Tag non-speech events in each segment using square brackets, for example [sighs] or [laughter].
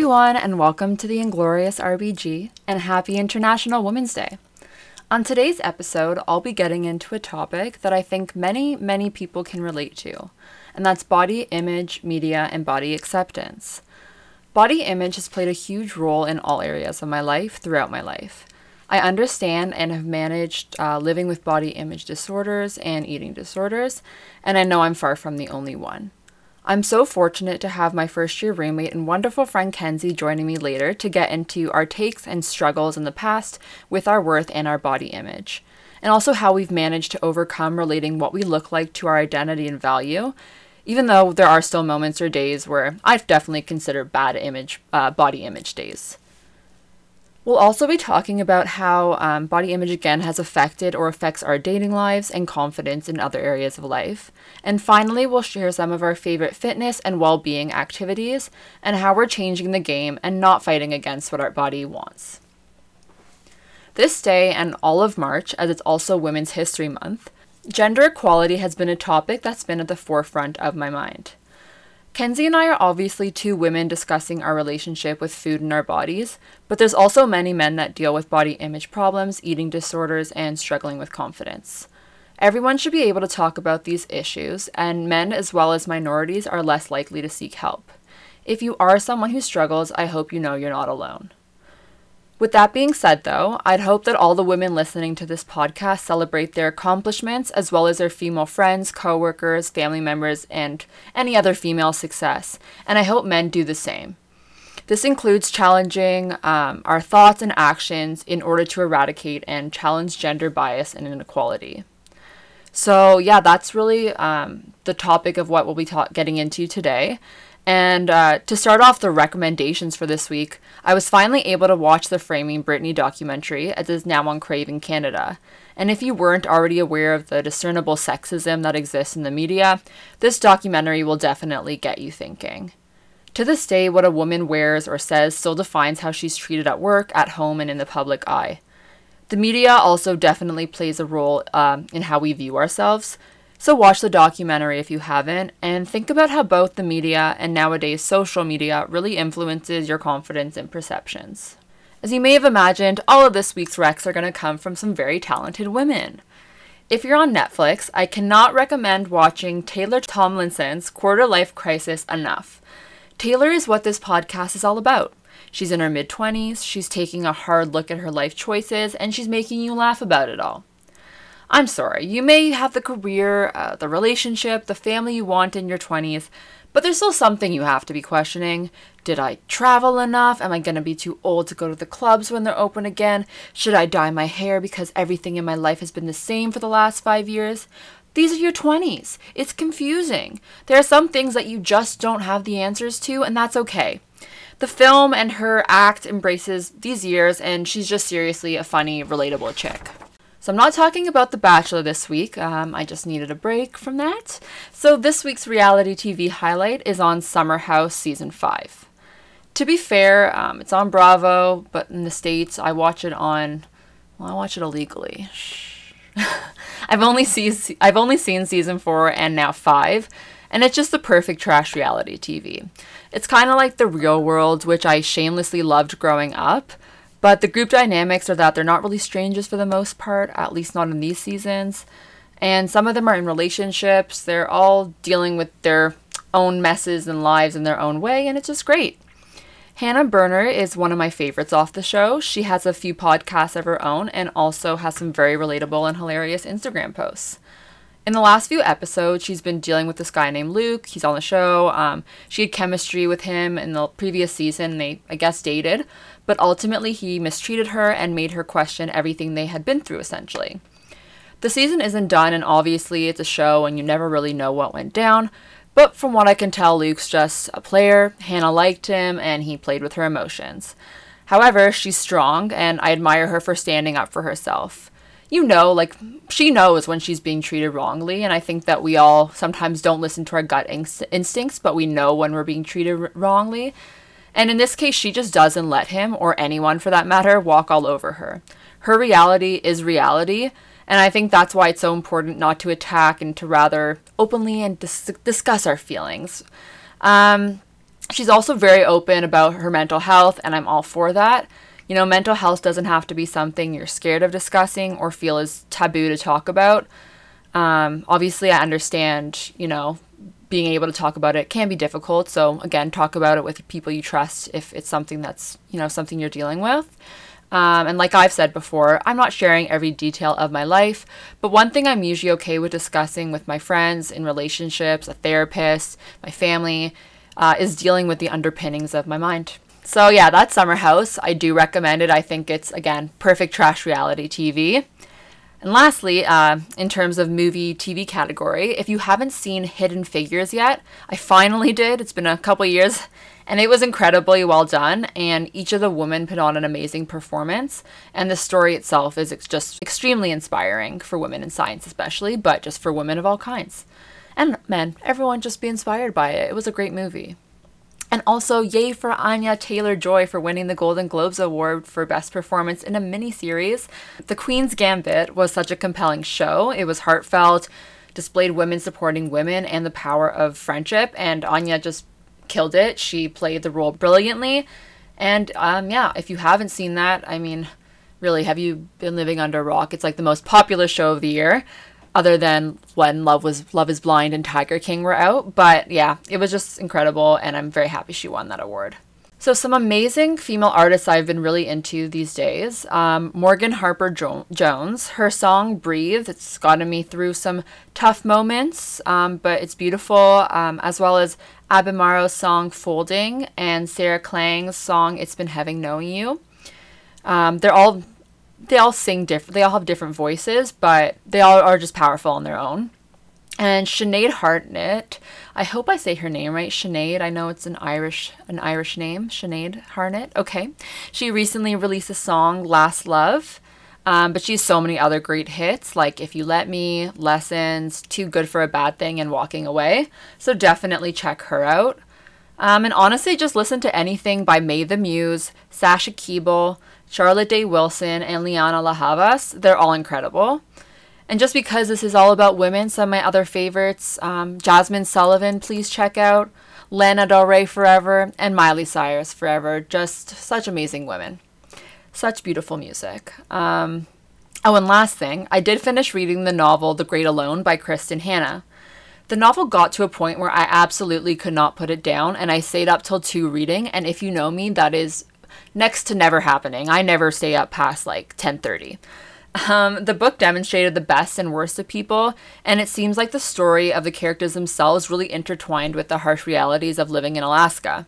Everyone, and welcome to the Inglorious RBG, and happy International Women's Day. On today's episode, I'll be getting into a topic that I think many, many people can relate to, and that's body image, media, and body acceptance. Body image has played a huge role in all areas of my life throughout my life. I understand and have managed uh, living with body image disorders and eating disorders, and I know I'm far from the only one. I'm so fortunate to have my first year roommate and wonderful friend Kenzie joining me later to get into our takes and struggles in the past with our worth and our body image, and also how we've managed to overcome relating what we look like to our identity and value, even though there are still moments or days where I've definitely considered bad image, uh, body image days. We'll also be talking about how um, body image again has affected or affects our dating lives and confidence in other areas of life. And finally, we'll share some of our favorite fitness and well being activities and how we're changing the game and not fighting against what our body wants. This day and all of March, as it's also Women's History Month, gender equality has been a topic that's been at the forefront of my mind. Kenzie and I are obviously two women discussing our relationship with food and our bodies, but there's also many men that deal with body image problems, eating disorders, and struggling with confidence. Everyone should be able to talk about these issues, and men as well as minorities are less likely to seek help. If you are someone who struggles, I hope you know you're not alone. With that being said, though, I'd hope that all the women listening to this podcast celebrate their accomplishments as well as their female friends, coworkers, family members, and any other female success. And I hope men do the same. This includes challenging um, our thoughts and actions in order to eradicate and challenge gender bias and inequality. So, yeah, that's really um, the topic of what we'll be ta- getting into today. And uh, to start off the recommendations for this week, I was finally able to watch the Framing Britney documentary as is now on Crave in Canada. And if you weren't already aware of the discernible sexism that exists in the media, this documentary will definitely get you thinking. To this day, what a woman wears or says still defines how she's treated at work, at home, and in the public eye. The media also definitely plays a role um, in how we view ourselves, so watch the documentary if you haven't, and think about how both the media and nowadays social media really influences your confidence and perceptions. As you may have imagined, all of this week's recs are going to come from some very talented women. If you're on Netflix, I cannot recommend watching Taylor Tomlinson's Quarter Life Crisis enough. Taylor is what this podcast is all about. She's in her mid 20s, she's taking a hard look at her life choices, and she's making you laugh about it all. I'm sorry, you may have the career, uh, the relationship, the family you want in your 20s, but there's still something you have to be questioning. Did I travel enough? Am I going to be too old to go to the clubs when they're open again? Should I dye my hair because everything in my life has been the same for the last five years? These are your 20s. It's confusing. There are some things that you just don't have the answers to, and that's okay. The film and her act embraces these years, and she's just seriously a funny, relatable chick. So I'm not talking about The Bachelor this week. Um, I just needed a break from that. So this week's reality TV highlight is on Summer House season five. To be fair, um, it's on Bravo, but in the states, I watch it on. Well, I watch it illegally. [laughs] I've only seen I've only seen season four and now five, and it's just the perfect trash reality TV. It's kind of like the real world, which I shamelessly loved growing up. But the group dynamics are that they're not really strangers for the most part, at least not in these seasons. And some of them are in relationships. They're all dealing with their own messes and lives in their own way, and it's just great. Hannah Berner is one of my favorites off the show. She has a few podcasts of her own and also has some very relatable and hilarious Instagram posts. In the last few episodes, she's been dealing with this guy named Luke. He's on the show. Um, she had chemistry with him in the previous season. They, I guess, dated but ultimately he mistreated her and made her question everything they had been through, essentially. The season isn't done, and obviously it's a show and you never really know what went down, but from what I can tell, Luke's just a player. Hannah liked him, and he played with her emotions. However, she's strong, and I admire her for standing up for herself. You know, like, she knows when she's being treated wrongly, and I think that we all sometimes don't listen to our gut inst- instincts, but we know when we're being treated r- wrongly. And in this case, she just doesn't let him, or anyone for that matter, walk all over her. Her reality is reality, and I think that's why it's so important not to attack and to rather openly and dis- discuss our feelings. Um, She's also very open about her mental health, and I'm all for that. You know, mental health doesn't have to be something you're scared of discussing or feel is taboo to talk about. Um, obviously, I understand, you know, being able to talk about it can be difficult. So, again, talk about it with people you trust if it's something that's, you know, something you're dealing with. Um, and like I've said before, I'm not sharing every detail of my life, but one thing I'm usually okay with discussing with my friends, in relationships, a therapist, my family, uh, is dealing with the underpinnings of my mind. So, yeah, that's Summer House. I do recommend it. I think it's, again, perfect trash reality TV. And lastly, uh, in terms of movie TV category, if you haven't seen Hidden Figures yet, I finally [laughs] did. It's been a couple years, and it was incredibly well done. And each of the women put on an amazing performance. And the story itself is ex- just extremely inspiring for women in science, especially, but just for women of all kinds. And men, everyone just be inspired by it. It was a great movie. And also, yay for Anya Taylor Joy for winning the Golden Globes Award for Best Performance in a miniseries. The Queen's Gambit was such a compelling show. It was heartfelt, displayed women supporting women and the power of friendship, and Anya just killed it. She played the role brilliantly. And um, yeah, if you haven't seen that, I mean, really, have you been living under a rock? It's like the most popular show of the year other than when Love was Love is Blind and Tiger King were out. But yeah, it was just incredible and I'm very happy she won that award. So some amazing female artists I've been really into these days. Um, Morgan Harper jo- Jones, her song "Breathe," it's gotten me through some tough moments, um, but it's beautiful. Um, as well as Abimaro's song "Folding" and Sarah Klang's song "It's Been Having Knowing You." Um, they're all they all sing different. They all have different voices, but they all are just powerful on their own. And Sinead Harnett, I hope I say her name right. Sinead, I know it's an Irish an Irish name. Sinead Harnett. Okay, she recently released a song, "Last Love." Um, but she has so many other great hits like If You Let Me, Lessons, Too Good for a Bad Thing, and Walking Away. So definitely check her out. Um, and honestly, just listen to anything by May the Muse, Sasha Keable, Charlotte Day Wilson, and Lianne La Havas. They're all incredible. And just because this is all about women, some of my other favorites um, Jazmine Sullivan, please check out. Lana Del Rey Forever, and Miley Cyrus Forever. Just such amazing women. Such beautiful music. Um, oh, and last thing, I did finish reading the novel The Great Alone by Kristin Hannah. The novel got to a point where I absolutely could not put it down, and I stayed up till 2 reading, and if you know me, that is next to never happening. I never stay up past like 10:30. Um, the book demonstrated the best and worst of people, and it seems like the story of the characters themselves really intertwined with the harsh realities of living in Alaska.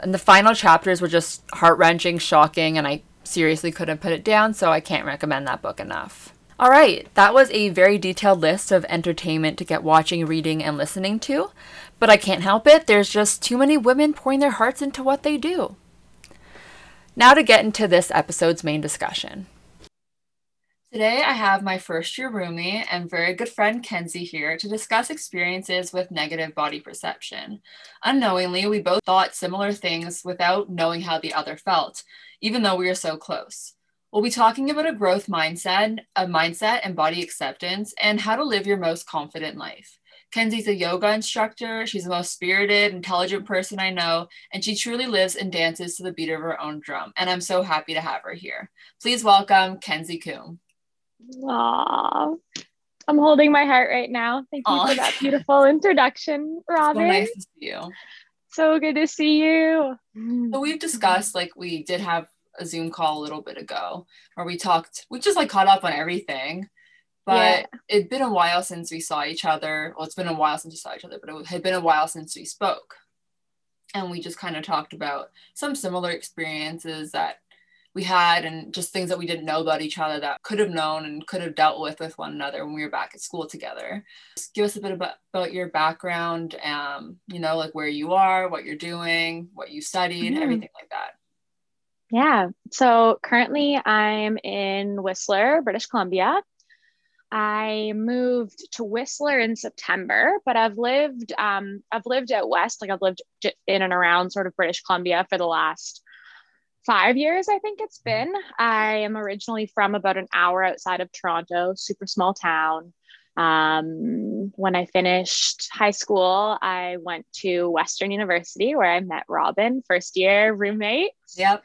And the final chapters were just heart wrenching, shocking, and I seriously couldn't put it down, so I can't recommend that book enough. All right, that was a very detailed list of entertainment to get watching, reading, and listening to, but I can't help it. There's just too many women pouring their hearts into what they do. Now to get into this episode's main discussion. Today, I have my first year roomie and very good friend Kenzie here to discuss experiences with negative body perception. Unknowingly, we both thought similar things without knowing how the other felt, even though we are so close. We'll be talking about a growth mindset, a mindset and body acceptance, and how to live your most confident life. Kenzie's a yoga instructor. She's the most spirited, intelligent person I know, and she truly lives and dances to the beat of her own drum. And I'm so happy to have her here. Please welcome Kenzie Coombe. Aww. I'm holding my heart right now. Thank you Aww. for that beautiful introduction, [laughs] Robin. So nice to see you. So good to see you. So we've discussed like we did have a Zoom call a little bit ago where we talked, we just like caught up on everything but yeah. it'd been a while since we saw each other. Well, it's been a while since we saw each other, but it had been a while since we spoke. And we just kind of talked about some similar experiences that we had and just things that we didn't know about each other that could have known and could have dealt with with one another when we were back at school together. Just give us a bit about, about your background, um, you know, like where you are, what you're doing, what you studied, mm-hmm. everything like that. Yeah. So currently I'm in Whistler, British Columbia. I moved to Whistler in September, but I've lived um, I've lived out west, like I've lived in and around sort of British Columbia for the last five years, I think it's been. I am originally from about an hour outside of Toronto, super small town. Um, when I finished high school, I went to Western University where I met Robin, first year roommate. Yep.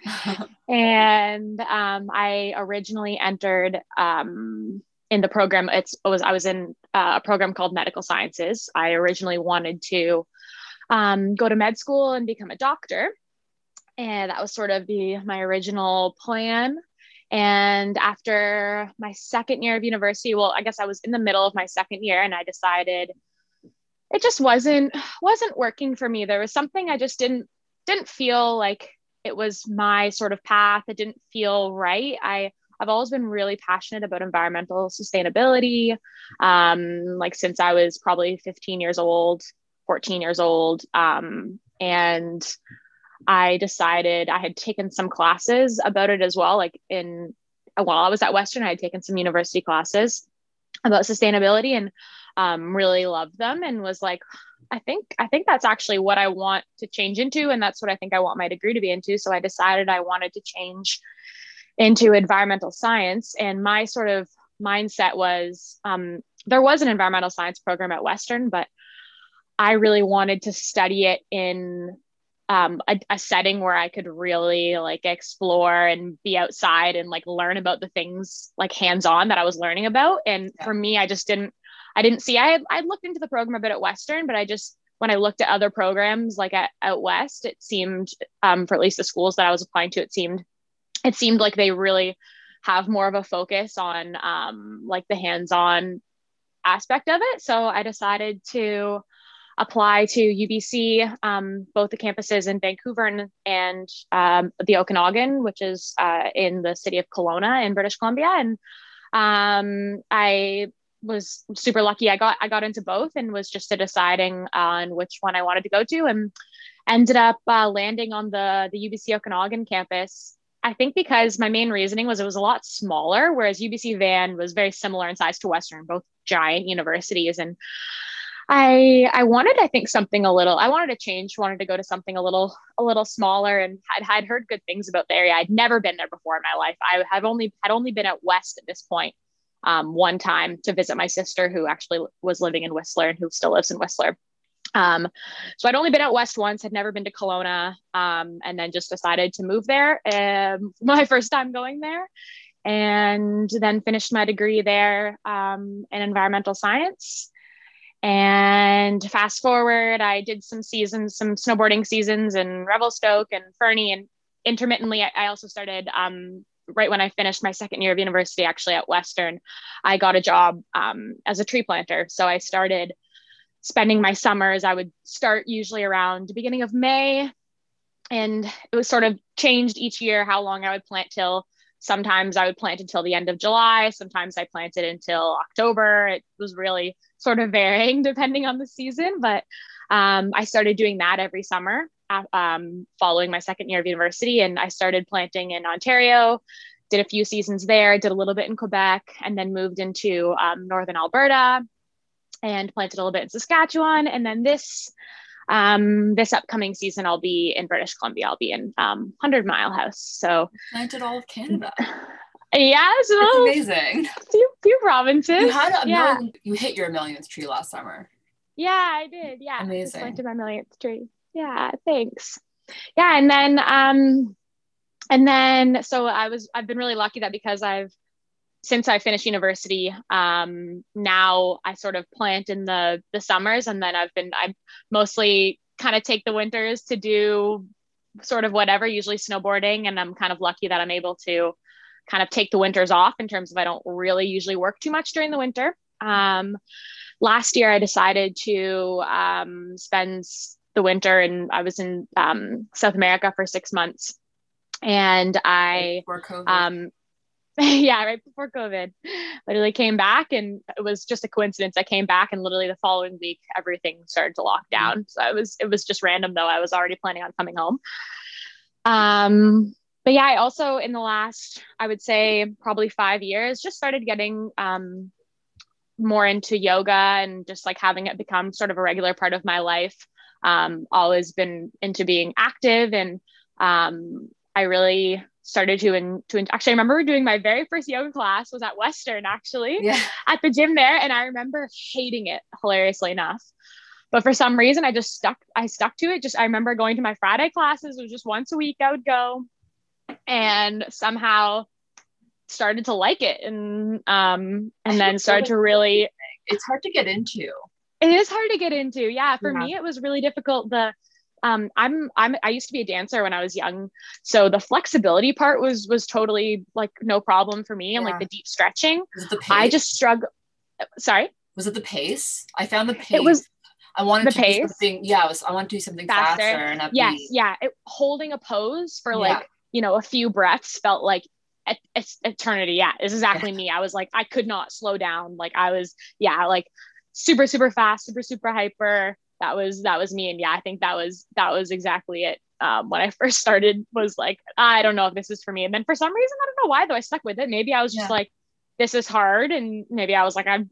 and um, I originally entered um, in the program. It's, it was I was in uh, a program called Medical Sciences. I originally wanted to um, go to med school and become a doctor, and that was sort of the my original plan. And after my second year of university, well, I guess I was in the middle of my second year and I decided it just wasn't wasn't working for me. There was something I just didn't didn't feel like it was my sort of path. It didn't feel right. I I've always been really passionate about environmental sustainability. Um, like since I was probably 15 years old, 14 years old. Um, and I decided I had taken some classes about it as well. Like in while I was at Western, I had taken some university classes about sustainability and um, really loved them and was like, I think I think that's actually what I want to change into, and that's what I think I want my degree to be into. So I decided I wanted to change into environmental science, and my sort of mindset was um, there was an environmental science program at Western, but I really wanted to study it in um, a, a, setting where I could really like explore and be outside and like learn about the things like hands on that I was learning about. And yeah. for me, I just didn't, I didn't see, I had, I looked into the program a bit at Western, but I just, when I looked at other programs like at out West, it seemed, um, for at least the schools that I was applying to, it seemed, it seemed like they really have more of a focus on um, like the hands on aspect of it. So I decided to, apply to UBC, um, both the campuses in Vancouver and, and um, the Okanagan, which is uh, in the city of Kelowna in British Columbia. And um, I was super lucky. I got I got into both and was just deciding on which one I wanted to go to, and ended up uh, landing on the the UBC Okanagan campus. I think because my main reasoning was it was a lot smaller, whereas UBC Van was very similar in size to Western, both giant universities, and I I wanted I think something a little I wanted to change wanted to go to something a little a little smaller. And I'd heard good things about the area. I'd never been there before in my life. I have only had only been at West at this point um, one time to visit my sister who actually was living in Whistler and who still lives in Whistler um, so I'd only been out West once had never been to Kelowna um, and then just decided to move there um, [laughs] my first time going there and then finished my degree there um, in environmental science and fast forward, I did some seasons, some snowboarding seasons in Revelstoke and Fernie. And intermittently, I, also started um, right when I finished my second year of university, actually at Western, I got a job um, as a tree planter. So I started spending my summers. I would start usually around the beginning of May. And it was sort of changed each year how long I would plant till. Sometimes I would plant until the end of July. Sometimes I planted until October. It was really sort of [laughs] varying depending on the season. But um, I started doing that every summer um, following my second year of university. And I started planting in Ontario, did a few seasons there, did a little bit in Quebec, and then moved into um, Northern Alberta and planted a little bit in Saskatchewan. And then this um, this upcoming season, I'll be in British Columbia. I'll be in um, Hundred Mile House. So planted all of Canada. Yeah, so it's amazing. Few, few provinces. You had a yeah. million, you hit your millionth tree last summer. Yeah, I did. Yeah, amazing. Planted my millionth tree. Yeah, thanks. Yeah, and then um, and then so I was I've been really lucky that because I've since I finished university, um, now I sort of plant in the the summers, and then I've been I mostly kind of take the winters to do sort of whatever, usually snowboarding, and I'm kind of lucky that I'm able to kind of take the winters off in terms of I don't really usually work too much during the winter. Um, last year, I decided to um, spend the winter and I was in um, South America for six months. And I, um, [laughs] yeah, right before COVID, literally came back and it was just a coincidence. I came back and literally the following week, everything started to lock mm-hmm. down. So it was, it was just random though. I was already planning on coming home. Um, but yeah, I also in the last, I would say probably five years, just started getting um, more into yoga and just like having it become sort of a regular part of my life. Um, always been into being active and um, I really started to and to actually I remember doing my very first yoga class was at Western actually Yeah. at the gym there and I remember hating it hilariously enough. But for some reason I just stuck I stuck to it. Just I remember going to my Friday classes, it was just once a week I would go and somehow started to like it and um and then started to really It's hard to get into. it is hard to get into yeah for Yeah. me it was really difficult the um i'm i'm i used to be a dancer when i was young so the flexibility part was was totally like no problem for me and Yeah. like the deep stretching the i just struggle sorry was it the pace? I found the pace. it was I wanted the to pace? do something. Yeah, I was. I wanted to do something Faster. faster, and upbeat. yes yeah it, holding a pose for Yeah. like you know a few breaths felt like et- et- eternity yeah it's exactly me i was like i could not slow down like i was yeah like super super fast super super hyper that was that was me and yeah i think that was that was exactly it um, when i [laughs] first started was like i don't know if this is for me and then for some reason i don't know why though i stuck with it maybe i was just Yeah. like this is hard and maybe i was like i'm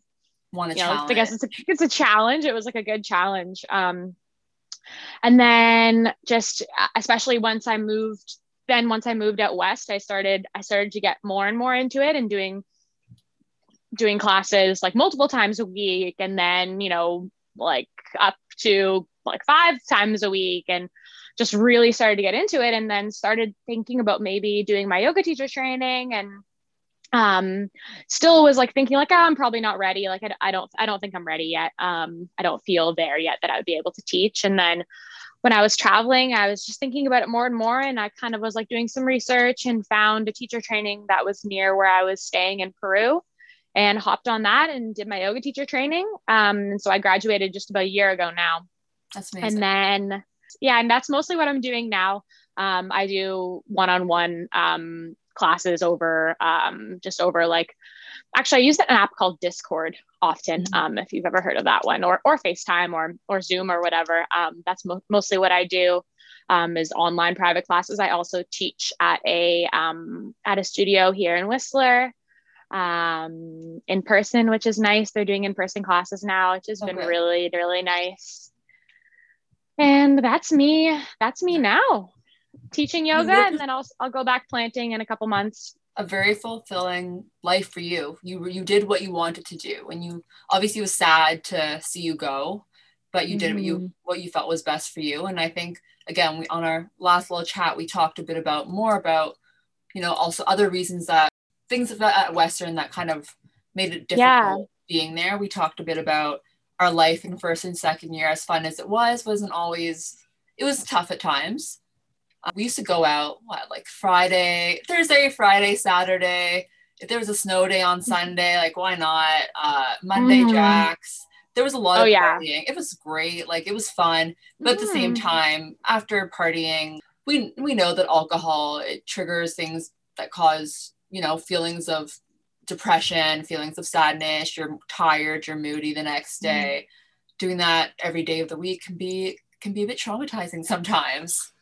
Want to you know, challenge? I guess it's a, it's a challenge. It was like a good challenge. Um, and then just uh, especially once I moved, then once I moved out west, I started I started to get more and more into it and doing doing classes like multiple times a week, and then you know like up to like five times a week, and just really started to get into it, and then started thinking about maybe doing my yoga teacher training and um still was like thinking like oh, i'm probably not ready. Like I, I don't i don't think i'm ready yet. Um i don't feel there yet that i would be able to teach. And then when i was traveling i was just thinking about it more and more and i kind of was like doing some research and found a teacher training that was near where i was staying in peru and hopped on that and did my yoga teacher training. Um and so i graduated just about a year ago now. That's amazing. and then yeah and that's mostly what i'm doing now. Um, i do one-on-one um, classes over um, just over like actually i use an app called discord often Mhm. um, if you've ever heard of that one or or facetime or or zoom or whatever. Um, that's mo- mostly what i do um, is online private classes. I also teach at a um, at a studio here in whistler um, in person which is nice they're doing in-person classes now which has Oh, been really really nice and that's me that's me now teaching yoga and then I'll, I'll go back planting in a couple months a very fulfilling life for you. You you did what you wanted to do, and you obviously it was sad to see you go, but you did what you Mhm. what you felt was best for you. And I think again, we on our last little chat, we talked a bit about more about you know also other reasons that things about at Western that kind of made it difficult Yeah. being there. We talked a bit about our life in first and second year, as fun as it was, wasn't always. It was tough at times. Uh, we used to go out what like Friday, Thursday, Friday, Saturday. If there was a snow day on Sunday, like why not? Uh, Monday Mhm. jacks. There was a lot Oh, of yeah. partying. It was great. Like it was fun, but at the same Mhm. time, after partying, we we know that alcohol it triggers things that cause you know feelings of depression, feelings of sadness. You're tired. You're moody the next Mm-hmm. day. Doing that every day of the week can be can be a bit traumatizing sometimes.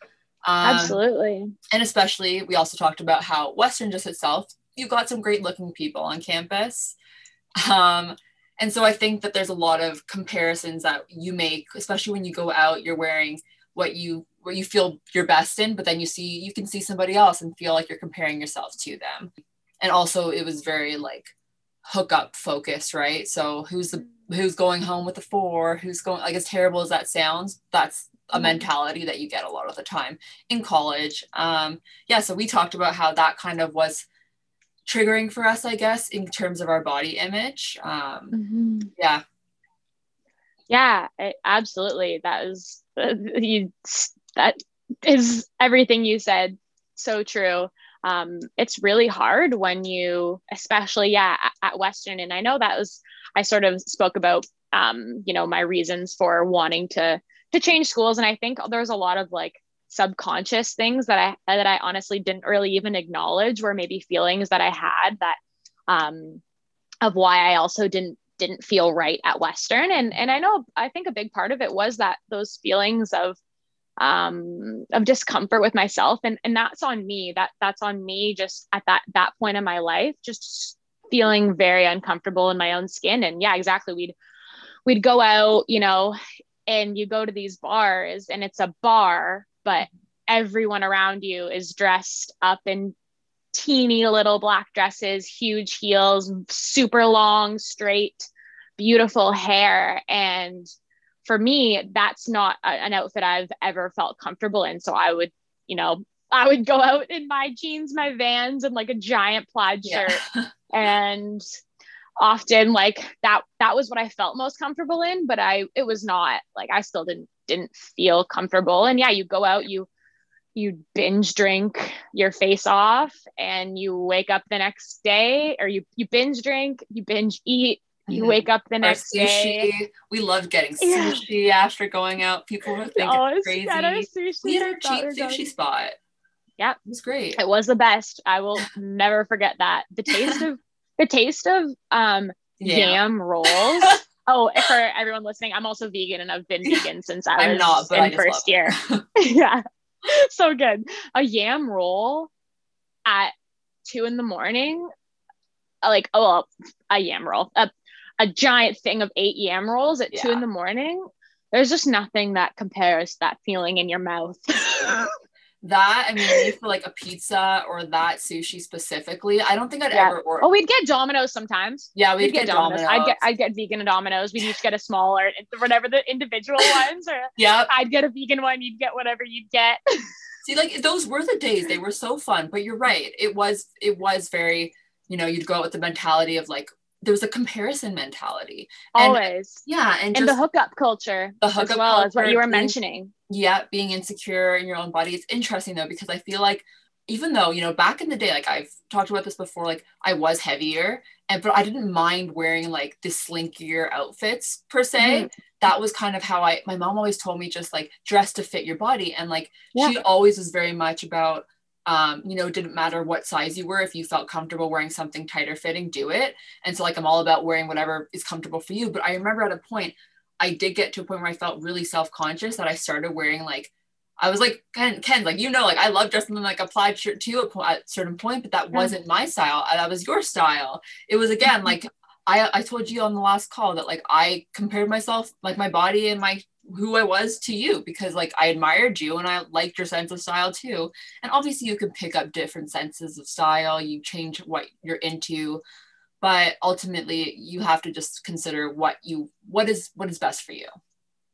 Um, absolutely and especially we also talked about how western just itself you've got some great looking people on campus um, and so i think that there's a lot of comparisons that you make especially when you go out you're wearing what you where you feel your best in but then you see you can see somebody else and feel like you're comparing yourself to them and also it was very like hookup focused right so who's the who's going home with the four who's going like as terrible as that sounds that's a Mhm. mentality that you get a lot of the time in college. Um, yeah, so we talked about how that kind of was triggering for us, I guess, in terms of our body image. Um, Mhm. yeah, yeah it, absolutely that is [laughs] you that is everything you said. So true. Um, it's really hard when you especially yeah at, western. And i know that was i sort of spoke about um, you know my reasons for wanting to to change schools. And i think there's a lot of like subconscious things that i that i honestly didn't really even acknowledge were maybe feelings that i had that um, of why i also didn't didn't feel right at western. And and i know i think a big part of it was that those feelings of um of discomfort with myself. And and that's on me. That that's on me just at that that point in my life just feeling very uncomfortable in my own skin. And yeah exactly. We'd we'd go out you know and you go to these bars and it's a bar but everyone around you is dressed up in teeny little black dresses, huge heels, super long, straight, beautiful hair. And for me, that's not a, an outfit I've ever felt comfortable in. So I would, you know, I would go out in my jeans, my vans, and like a giant plaid shirt. Yeah. [laughs] and often like that that was what I felt most comfortable in, but I it was not like I still didn't didn't feel comfortable. And yeah, you go out, you you binge drink your face off and you wake up the next day or you you binge drink, you binge eat, you mm-hmm. wake up the next day. We love getting sushi yeah. after going out. People were thinking oh, crazy. Sushi we had a cheap sushi spot. Yeah. It was great. It was the best. I will [laughs] never forget that. The taste of the taste of um yeah. yam rolls. [laughs] oh, for everyone listening, I'm also vegan and I've been vegan since I was not, in first year. [laughs] yeah. So good. A yam roll at two in the morning. Like, oh, a yam roll. A, a giant thing of eight yam rolls at yeah. two in the morning. There's just nothing that compares that feeling in your mouth. [laughs] that I mean, for like a pizza or that sushi specifically, I don't think I'd yeah. ever order. Oh, we'd get Domino's sometimes. Yeah, we'd, we'd get, get Domino's. Domino's. I'd get I'd get vegan Domino's. We'd each get a smaller, whatever the individual [laughs] ones. Or yeah, I'd get a vegan one. You'd get whatever you'd get. [laughs] See, like those were the days. They were so fun. But you're right. It was it was very. You know, you'd go out with the mentality of like there was a comparison mentality. Always. And, yeah. And, and the hookup culture. The hookup as well culture, as what you were mentioning. Yeah, being insecure in your own body. It's interesting though, because I feel like even though, you know, back in the day, like I've talked about this before, like I was heavier and but I didn't mind wearing like the slinkier outfits per se. Mm-hmm. That was kind of how I my mom always told me just like dress to fit your body. And like yeah. she always was very much about um, you know, it didn't matter what size you were. If you felt comfortable wearing something tighter fitting, do it. And so, like, I'm all about wearing whatever is comfortable for you. But I remember at a point, I did get to a point where I felt really self conscious that I started wearing like, I was like, Ken, Ken, like, you know, like, I love dressing in like a plaid shirt too at a certain point, but that wasn't my style. That was your style. It was again, like, I, I told you on the last call that like I compared myself, like my body and my who I was to you because like I admired you and I liked your sense of style too. And obviously you can pick up different senses of style, you change what you're into, but ultimately you have to just consider what you what is what is best for you.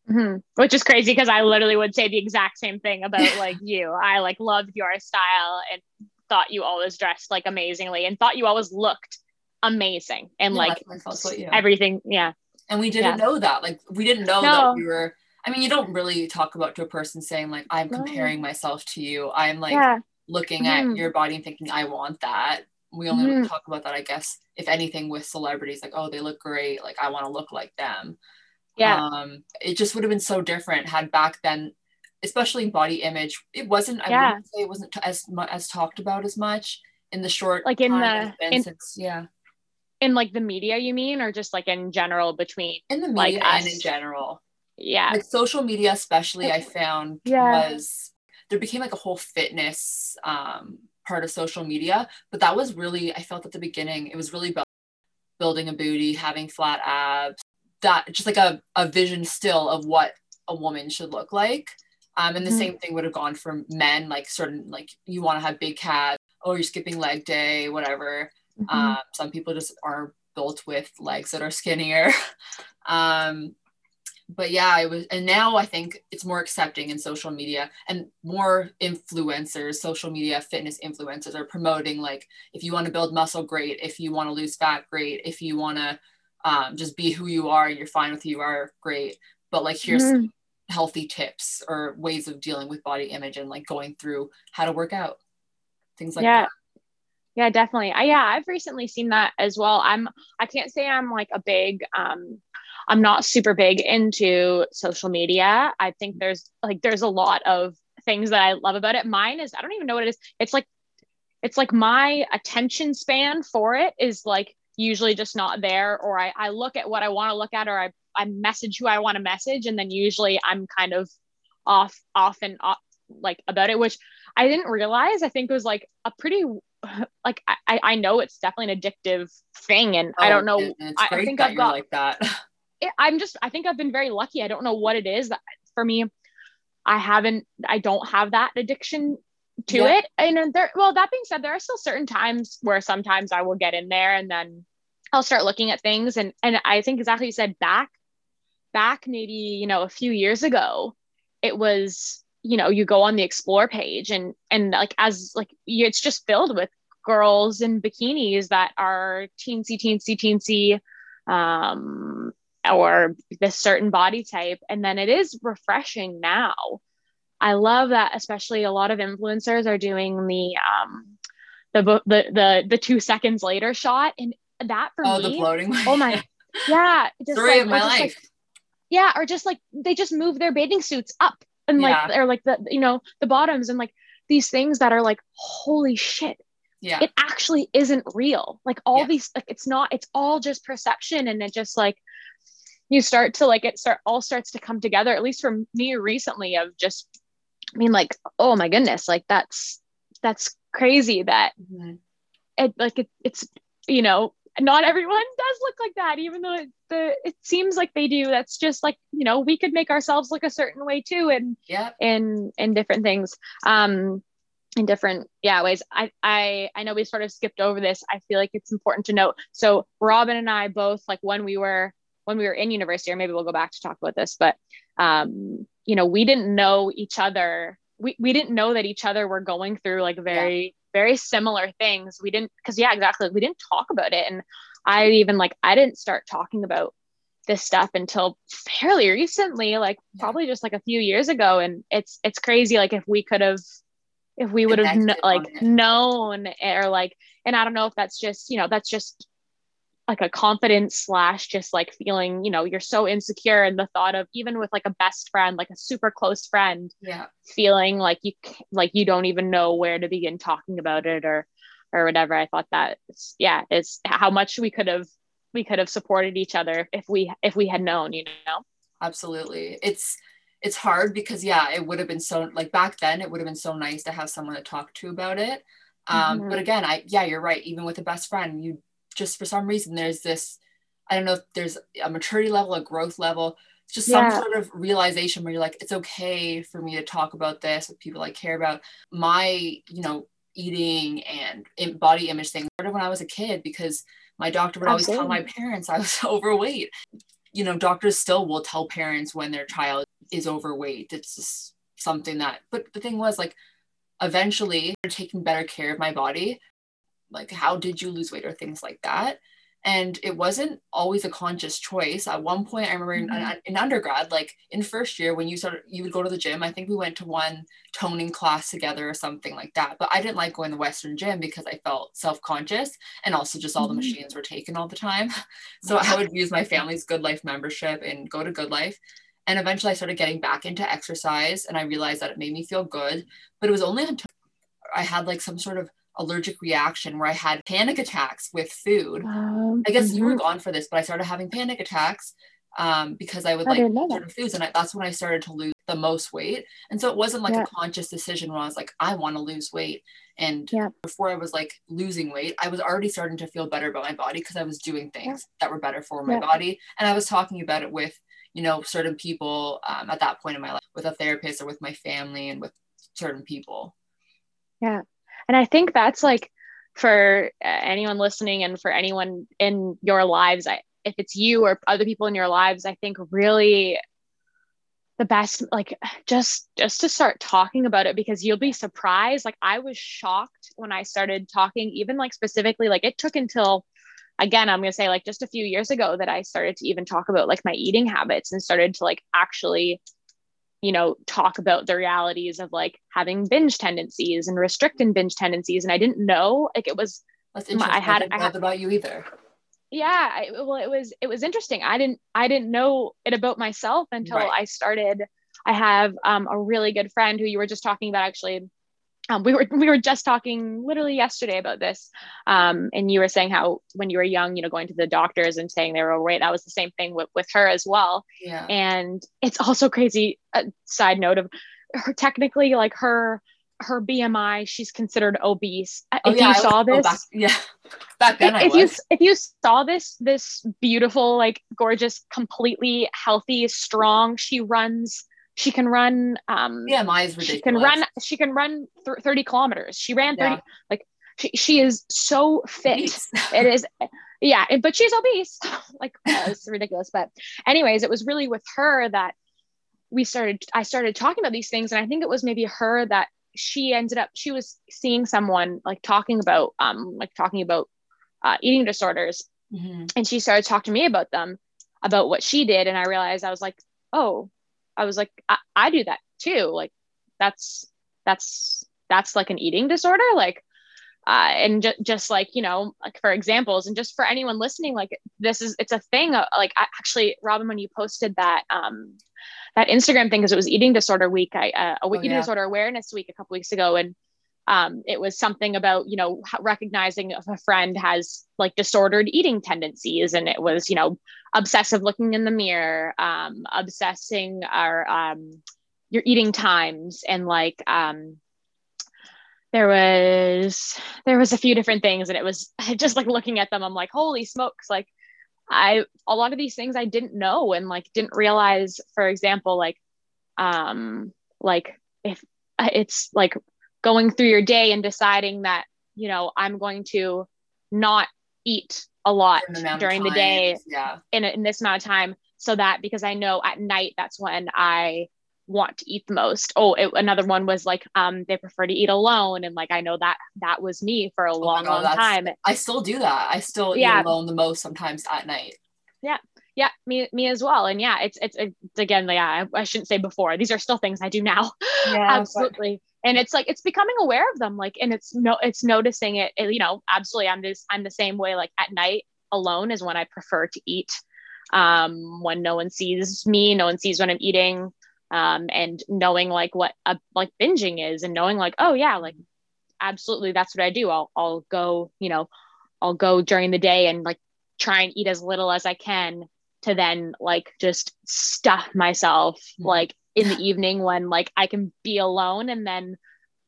Mm-hmm. Which is crazy because I literally would say the exact same thing about [laughs] like you. I like loved your style and thought you always dressed like amazingly and thought you always looked amazing and yeah, like everything. Yeah. And we didn't yeah. know that. Like we didn't know no. that we were I mean, you don't really talk about to a person saying like, I'm comparing myself to you. I'm like yeah. looking mm-hmm. at your body and thinking, I want that. We only mm-hmm. talk about that, I guess, if anything, with celebrities, like, oh, they look great. Like, I want to look like them. Yeah. Um, it just would have been so different had back then, especially in body image. It wasn't. I yeah. wouldn't say it wasn't as as talked about as much in the short like in the in, since, yeah in like the media you mean or just like in general between in the media like and in general yeah like social media especially i found yeah. was there became like a whole fitness um, part of social media but that was really i felt at the beginning it was really about building a booty having flat abs that just like a, a vision still of what a woman should look like um, and the mm-hmm. same thing would have gone for men like certain like you want to have big calves oh you're skipping leg day whatever mm-hmm. um, some people just are built with legs that are skinnier [laughs] um, but yeah, it was, and now I think it's more accepting in social media and more influencers, social media fitness influencers are promoting like, if you want to build muscle, great. If you want to lose fat, great. If you want to um, just be who you are, you're fine with who you are, great. But like, here's mm-hmm. healthy tips or ways of dealing with body image and like going through how to work out, things like yeah. that. Yeah, definitely. I, yeah, I've recently seen that as well. I'm, I can't say I'm like a big, um, I'm not super big into social media. I think there's like there's a lot of things that I love about it. Mine is I don't even know what it is. It's like it's like my attention span for it is like usually just not there or I, I look at what I want to look at or I, I message who I want to message and then usually I'm kind of off off and off like about it, which I didn't realize. I think it was like a pretty [sighs] like I, I know it's definitely an addictive thing and oh, I don't know I, I, think I've got like that [laughs] I'm just, I think I've been very lucky. I don't know what it is that for me. I haven't, I don't have that addiction to Yeah. it. And there, well, that being said, there are still certain times where sometimes I will get in there and then I'll start looking at things. And, and I think exactly you said back, back maybe, you know, a few years ago, it was, you know, you go on the explore page and, and like, as like, you, it's just filled with girls in bikinis that are teensy, teensy, teensy, um, or this certain body type. And then it is refreshing now. I love that, especially a lot of influencers are doing the um the the the, the two seconds later shot, and that for oh, me, the floating. oh my, [laughs] yeah, just story like, of my life. like, yeah, or just like they just move their bathing suits up and like Yeah. or like the you know the bottoms and like these things that are like holy shit yeah. it actually isn't real like all Yeah. these like it's not it's all just perception and it just like you start to like it start all starts to come together at least for me recently of just i mean like oh my goodness like that's that's crazy that Mhm. it like it, it's you know not everyone [laughs] does look like that even though it, the it seems like they do that's just like you know we could make ourselves look a certain way too and Yeah. in in different things um in different yeah ways I, I i know we sort of skipped over this i feel like it's important to note so robin and i both like when we were when we were in university or maybe we'll go back to talk about this but um you know we didn't know each other. We, we didn't know that each other were going through like very very similar things. We didn't because yeah exactly. We didn't talk about it. And i even like i didn't start talking about this stuff until fairly recently like Yeah. probably just like a few years ago. And it's it's crazy like if we could have if we would have kn- like known or like and i don't know if that's just you know that's just like a confidence slash just like feeling you know you're so insecure and the thought of even with like a best friend like a super close friend Yeah. feeling like you like you don't even know where to begin talking about it or or whatever. I thought that yeah it's how much we could have we could have supported each other if we if we had known you know? Absolutely. It's it's hard because yeah it would have been so like back then it would have been so nice to have someone to talk to about it. Um Mhm. but again i yeah you're right. Even with a best friend you just for some reason there's this i don't know if there's a maturity level a growth level it's just some Yeah. sort of realization where you're like it's okay for me to talk about this with people i care about my you know eating and body image thing started when i was a kid because my doctor would always tell my parents i was [laughs] overweight you know, doctors still will tell parents when their child is overweight. It's just something that, but the thing was, like, eventually, taking better care of my body. Like, how did you lose weight or things like that? And it wasn't always a conscious choice. At one point, I remember in, Mhm. in undergrad, like in first year, when you started, you would go to the gym. I think we went to one toning class together or something like that. But I didn't like going to the Western gym because I felt self conscious and also just all the Mhm. machines were taken all the time. [laughs] So I would use my family's Good Life membership and go to Good Life. And eventually I started getting back into exercise and I realized that it made me feel good. But it was only until I had like some sort of allergic reaction where I had panic attacks with food. Um, I guess you were mhm. gone for this, but I started having panic attacks um, because I would I like didn't know that. certain foods. And I, that's when I started to lose the most weight. And so it wasn't like Yeah. a conscious decision where I was like, I want to lose weight. And Yeah. before I was like losing weight, I was already starting to feel better about my body because I was doing things that were better for my Yeah. body. And I was talking about it with, you know, certain people um, at that point in my life, with a therapist or with my family and with certain people. Yeah. And I think that's like for uh, anyone listening and for anyone in your lives, I, if it's you or other people in your lives, I think really the best like just just to start talking about it because you'll be surprised. Like i was shocked when i started talking even like specifically like it took until again i'm going to say like just a few years ago that i started to even talk about like my eating habits and started to like actually you know talk about the realities of like having binge tendencies and restricting binge tendencies and i didn't know like it was That's interesting. I I, had- I had- about you either. yeah I, well it was it was interesting i didn't i didn't know it about myself until Right. i started i have um, a really good friend who you were just talking about actually um, we were [laughs] we were just talking literally yesterday about this um, and you were saying how when you were young you know going to the doctors and saying they were overweight that was the same thing with, with her as well Yeah. and it's also crazy a side note of her technically like her her bmi she's considered obese Oh, if yeah, you was- saw oh, this back, yeah. [laughs] Back then I if was. you if you saw this this beautiful like gorgeous completely healthy strong she runs she can run um yeah my is ridiculous she can run she can run th- 30 kilometers. She ran 30 yeah. like she, she is so fit. [laughs] It is yeah but she's obese. [laughs] Like uh, it's ridiculous. But anyways it was really with her that we started i started talking about these things and i think it was maybe her that she ended up she was seeing someone like talking about um like talking about uh, eating disorders. Mm-hmm. and she started talking to me about them about what she did and i realized i was like oh i was like I, I do that too like that's that's that's like an eating disorder like uh, and ju- just like you know like for examples and just for anyone listening like this is it's a thing uh, like I, actually robin when you posted that um that instagram thing because it was eating disorder week i uh, a oh, eating yeah. disorder awareness week a couple weeks ago and um, it was something about you know recognizing if a friend has like disordered eating tendencies and it was you know obsessive looking in the mirror um, obsessing our um, your eating times and like um, there was there was a few different things and it was [laughs] just like looking at them i'm like holy smokes like i a lot of these things i didn't know and like didn't realize for example like um like if it's like going through your day and deciding that you know i'm going to not eat a lot during the day yeah. in, in this amount of time so that because i know at night that's when i want to eat the most. Oh, it, another one was like um they prefer to eat alone and like I know that that was me for a oh long God, long time. I still do that. I still yeah. eat alone the most sometimes at night. Yeah. Yeah, me me as well. And yeah, it's it's, it's again yeah, I, I, shouldn't say before. These are still things I do now. [laughs] Yeah, absolutely. But... And it's like it's becoming aware of them like and it's no it's noticing it, it you know, absolutely I'm this I'm the same way like at night alone is when I prefer to eat um when no one sees me, no one sees when I'm eating um, and knowing like what a, like binging is and knowing like oh yeah like absolutely that's what i do i'll i'll go you know i'll go during the day and like try and eat as little as i can to then like just stuff myself mm-hmm. like in the evening when like i can be alone and then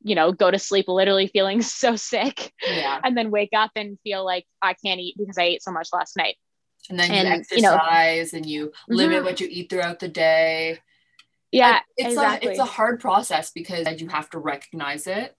you know go to sleep literally feeling [laughs] so sick yeah. and then wake up and feel like i can't eat because i ate so much last night and then and, you exercise you know, and you limit mm-hmm. what you eat throughout the day yeah it's exactly. a it's a hard process because you have to recognize it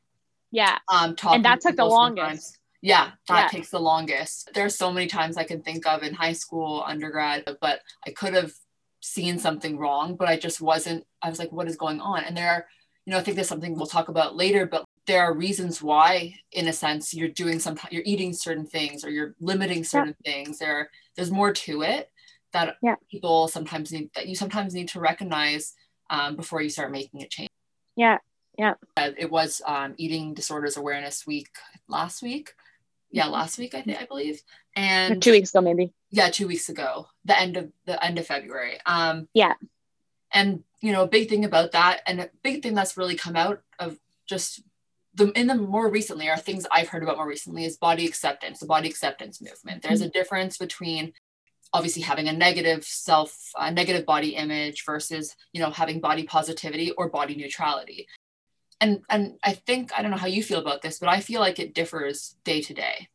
yeah um and that took the longest yeah that yeah. takes the longest there's so many times i can think of in high school undergrad but i could have seen something wrong but i just wasn't i was like what is going on and there are you know i think there's something we'll talk about later but there are reasons why in a sense you're doing some you're eating certain things or you're limiting certain yeah. things there there's more to it that yeah. people sometimes need that you sometimes need to recognize um, before you start making a change. Yeah, yeah. Uh, it was um, Eating Disorders Awareness Week last week. Yeah, last week I think I believe, and two weeks ago maybe. Yeah, two weeks ago, the end of the end of February. Um, yeah, and you know, a big thing about that, and a big thing that's really come out of just the in the more recently, are things I've heard about more recently is body acceptance, the body acceptance movement. There's mm-hmm. a difference between obviously having a negative self a negative body image versus you know having body positivity or body neutrality and and i think i don't know how you feel about this but i feel like it differs day to day.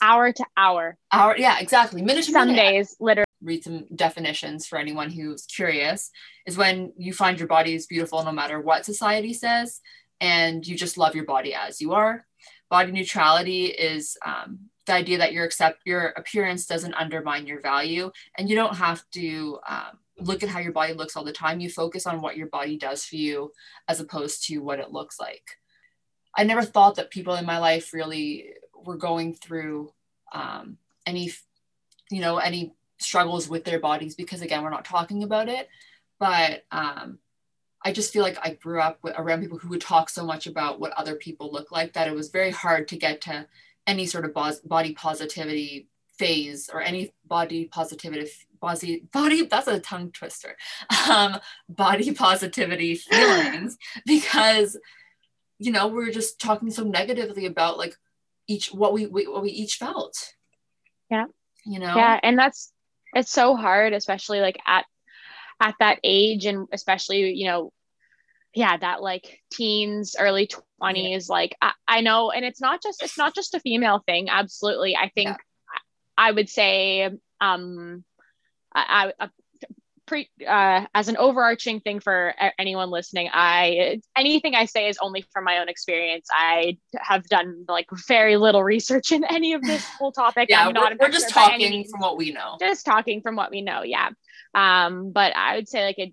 Hour to hour. Hour yeah exactly. Minute to some minute. days literally read some definitions for anyone who's curious is when you find your body is beautiful no matter what society says and you just love your body as you are. Body neutrality is um, the idea that your accept your appearance doesn't undermine your value and you don't have to um, look at how your body looks all the time you focus on what your body does for you as opposed to what it looks like. I never thought that people in my life really were going through um, any you know any struggles with their bodies because again we're not talking about it. But um, i just feel like i grew up with, around people who would talk so much about what other people look like that it was very hard to get to any sort of body positivity phase or any body positivity body body that's a tongue twister. Um, body positivity [laughs] feelings because you know we're just talking so negatively about like each what we, we what we each felt. Yeah. You know? Yeah and that's it's so hard especially like at at that age and especially you know yeah that like teens early 20s like I, I, know and it's not just it's not just a female thing absolutely. I think yeah. I, I would say um I, I, pre uh, as an overarching thing for anyone listening i anything i say is only from my own experience. I have done like very little research in any of this whole topic. Yeah, I'm we're, we're just talking from what we know. Just talking from what we know yeah. Um but i would say like it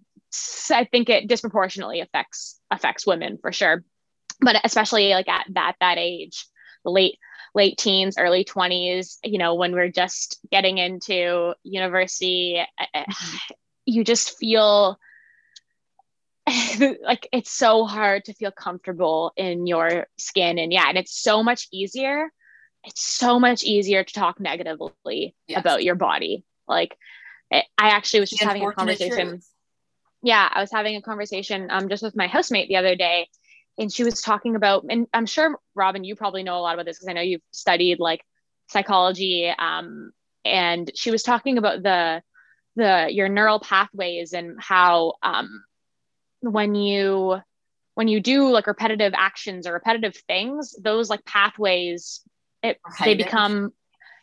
i think it disproportionately affects affects women for sure. But especially like at that that age the late late teens, early 20s, you know, when we're just getting into university, eh, eh, mm-hmm. you just feel [laughs] like it's so hard to feel comfortable in your skin. And yeah, and it's so much easier. It's so much easier to talk negatively yes. about your body. Like, I actually was just having a conversation. Truth. Yeah, I was having a conversation um, just with my housemate the other day, and she was talking about, and I'm sure Robin, you probably know a lot about this because I know you've studied like psychology. Um, and she was talking about the the your neural pathways and how um, when you when you do like repetitive actions or repetitive things, those like pathways it they become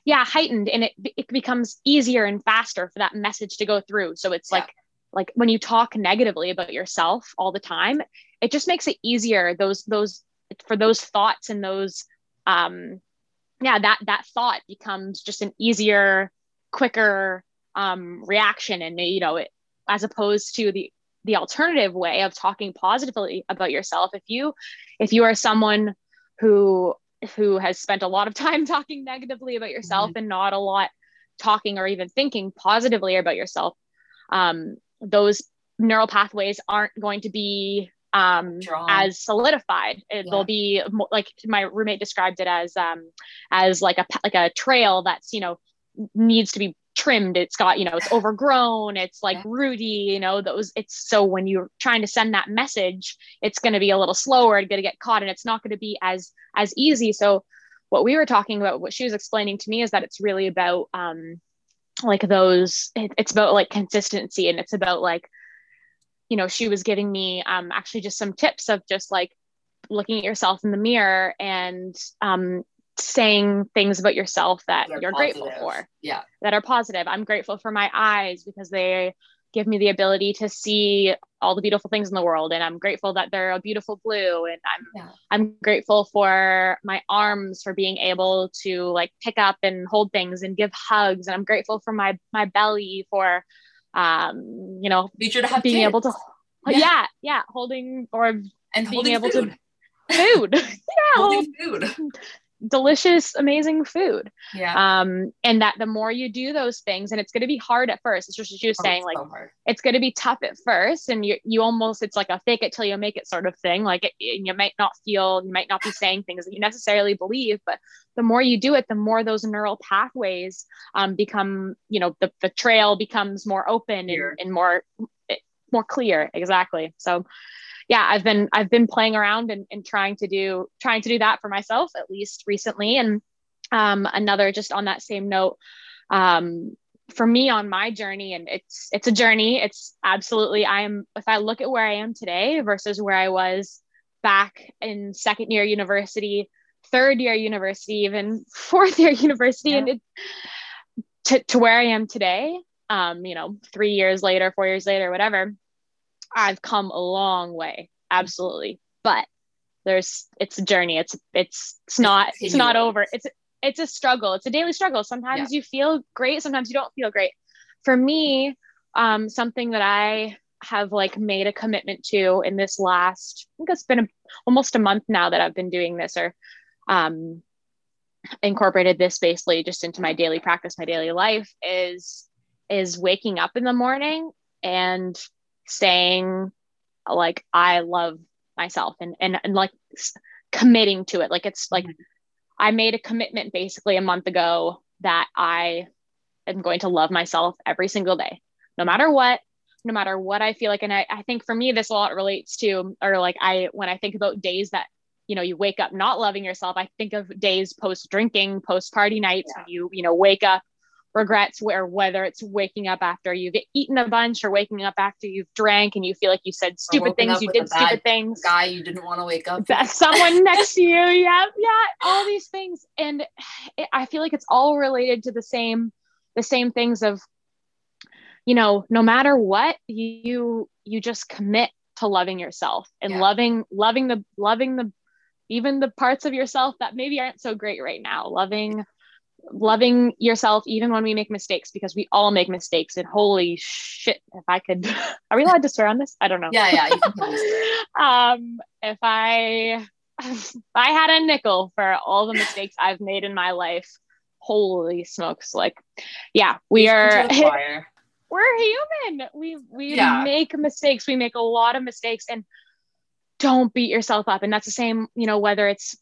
yeah heightened and it it becomes easier and faster for that message to go through. So it's yeah. like like when you talk negatively about yourself all the time it just makes it easier those those for those thoughts and those um yeah that that thought becomes just an easier quicker um reaction and you know it, as opposed to the the alternative way of talking positively about yourself if you if you are someone who who has spent a lot of [laughs] time talking negatively about yourself mm-hmm. and not a lot talking or even thinking positively about yourself um, those neural pathways aren't going to be um, as solidified. It, yeah. They'll be like my roommate described it as um, as like a like a trail that's you know needs to be trimmed. It's got you know it's [sighs] overgrown. It's like yeah. rooty. You know those. It's so when you're trying to send that message, it's going to be a little slower. It's going to get caught, and it's not going to be as as easy. So what we were talking about, what she was explaining to me, is that it's really about um, like those. It, it's about like consistency, and it's about like you know, she was giving me um, actually just some tips of just like looking at yourself in the mirror and um, saying things about yourself that They're you're positive. grateful for. Yeah. That are positive. I'm grateful for my eyes because they give me the ability to see all the beautiful things in the world and i'm grateful that they're a beautiful blue and i'm yeah. i'm grateful for my arms for being able to like pick up and hold things and give hugs and i'm grateful for my my belly for um, you know, be sure to have being kids. able to, yeah. yeah, yeah, holding or and being able food. to food, [laughs] yeah, holding food delicious, amazing food. Yeah. Um, and that the more you do those things, and it's going to be hard at first. It's just what she was oh, saying, like so it's going to be tough at first, and you you almost it's like a fake it till you make it sort of thing. Like it, you might not feel, you might not be saying things that you necessarily believe, but the more you do it, the more those neural pathways um, become, you know, the the trail becomes more open and, and more more clear. Exactly. So yeah, I've been I've been playing around and, and trying to do trying to do that for myself at least recently. And um, another just on that same note, um, for me on my journey, and it's it's a journey. It's absolutely I am if I look at where I am today versus where I was back in second year university, third year university, even [laughs] fourth year university, yeah. and it, to, to where I am today, um, you know, three years later, four years later, whatever, I've come a long way, absolutely. But there's it's a journey. It's it's it's not it's not over. It's it's a struggle. It's a daily struggle. Sometimes yeah. you feel great, sometimes you don't feel great. For me, um, something that I have like made a commitment to in this last, I think it's been a, almost a month now that I've been doing this or um, incorporated this basically just into my daily practice, my daily life is is waking up in the morning and saying like I love myself and and, and like committing to it. Like it's like mm-hmm. I made a commitment basically a month ago that I am going to love myself every single day, no matter what, no matter what I feel like. And I, I think for me, this a lot relates to, or like I, when I think about days that, you know, you wake up not loving yourself, I think of days post drinking, post party nights, yeah. when you, you know, wake up regrets where whether it's waking up after you've eaten a bunch or waking up after you've drank and you feel like you said stupid things you did stupid things. guy you didn't want to wake up someone [laughs] next to you yeah yeah all these things. And it, i feel like it's all related to the same the same things of you know no matter what you you just commit to loving yourself and yeah. loving loving the loving the even the parts of yourself that maybe aren't so great right now. Loving loving yourself even when we make mistakes because we all make mistakes and holy shit if i could [laughs] are we allowed to swear on this? I don't know. Yeah yeah [laughs] um if i [laughs] if i had a nickel for all the mistakes i've made in my life holy smokes like yeah we are we're human. We we yeah. make mistakes. We make a lot of mistakes and don't beat yourself up. And that's the same you know whether it's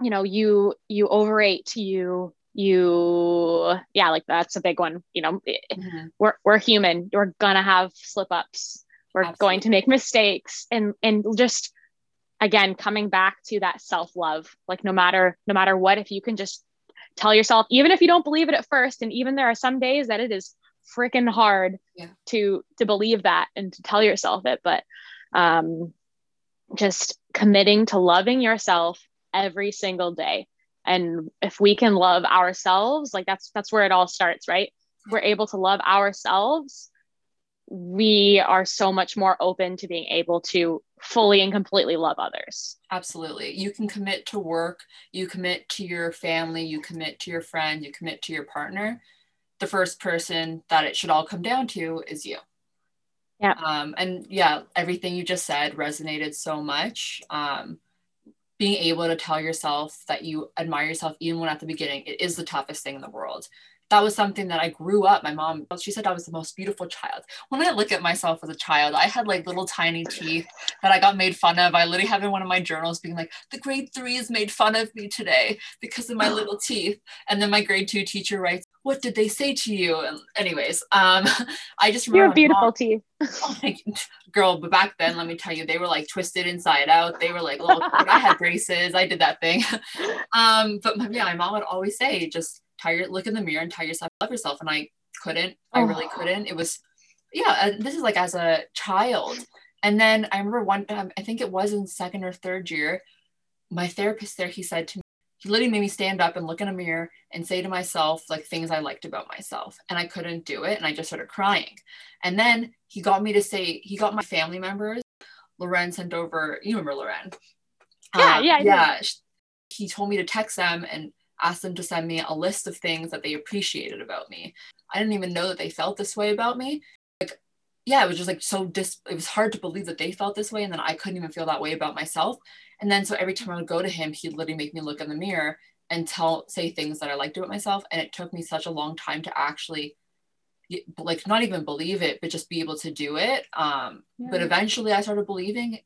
you know you you overate you you yeah like that's a big one you know mm-hmm. we're, we're human we're gonna have slip ups we're Absolutely. going to make mistakes and and just again coming back to that self love like no matter no matter what if you can just tell yourself even if you don't believe it at first and even there are some days that it is freaking hard yeah. to to believe that and to tell yourself it but um just committing to loving yourself every single day and if we can love ourselves like that's that's where it all starts right? We're able to love ourselves we are so much more open to being able to fully and completely love others. Absolutely. You can commit to work you commit to your family you commit to your friend you commit to your partner. The first person that it should all come down to is you. Yeah. Um, and yeah everything you just said resonated so much. Um, being able to tell yourself that you admire yourself even when at the beginning it is the toughest thing in the world that was something that I grew up. My mom, she said I was the most beautiful child. When I look at myself as a child, I had like little tiny teeth that I got made fun of. I literally have in one of my journals being like, the grade threes made fun of me today because of my [laughs] little teeth. And then my grade two teacher writes, what did they say to you? And anyways, um, [laughs] I just remember. You have beautiful mom, teeth. [laughs] oh, thank you. Girl, but back then, let me tell you, they were like twisted inside out. They were like, little, I had braces. I did that thing. um, but yeah, my mom would always say, just tell your look in the mirror and tell yourself love yourself and i couldn't i really oh. couldn't. It was yeah this is like as a child. And then i remember one time i think it was in second or third year my therapist there he said to me he literally made me stand up and look in a mirror and say to myself like things i liked about myself. And i couldn't do it and i just started crying. And then he got me to say he got my family members Loren sent over you remember Loren? Yeah um, yeah yeah he told me to text them and asked them to send me a list of things that they appreciated about me. I didn't even know that they felt this way about me. Like, yeah, it was just like so dis it was hard to believe that they felt this way. And then I couldn't even feel that way about myself. And then so every time I would go to him, he'd literally make me look in the mirror and tell say things that I liked about myself. And it took me such a long time to actually like not even believe it, but just be able to do it. Um, yeah. but eventually I started believing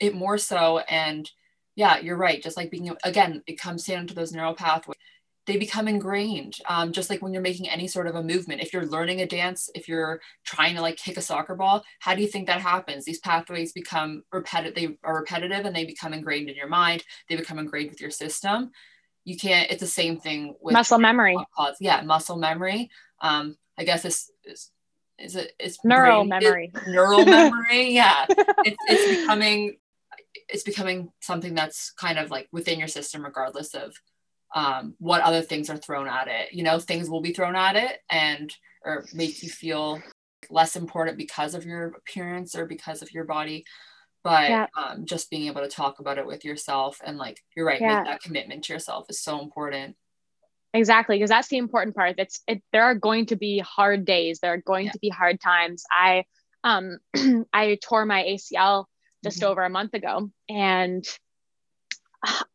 it more so and yeah, you're right. Just like being, again, it comes down to those neural pathways. They become ingrained. Um, just like when you're making any sort of a movement, if you're learning a dance, if you're trying to like kick a soccer ball, how do you think that happens? These pathways become repetitive. They are repetitive and they become ingrained in your mind. They become ingrained with your system. You can't. It's the same thing with muscle memory. Yeah, muscle memory. Um, I guess this is is it it's neural brain, memory. neural memory. [laughs] Yeah, it's, it's becoming it's becoming something that's kind of like within your system regardless of um, what other things are thrown at it you know things will be thrown at it and or make you feel less important because of your appearance or because of your body but yeah. um, just being able to talk about it with yourself and like you're right yeah. make that commitment to yourself is so important exactly because that's the important part it's it, there are going to be hard days there are going yeah. to be hard times i um [clears throat] i tore my acl just mm-hmm. over a month ago. And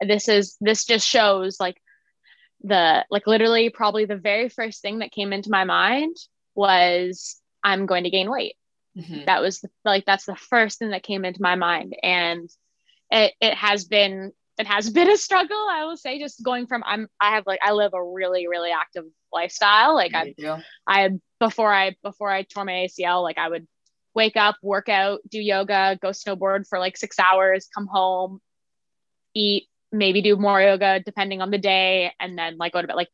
this is this just shows like the like literally probably the very first thing that came into my mind was i'm going to gain weight. Mm-hmm. that was the, like that's the first thing that came into my mind. And it, it has been it has [laughs] been a struggle i will say just going from i'm i have like i live a really really active lifestyle. Like i i before i before i tore my acl like i would wake up, work out, do yoga, go snowboard for like six hours, come home, eat, maybe do more yoga depending on the day, and then like go to bed. Like,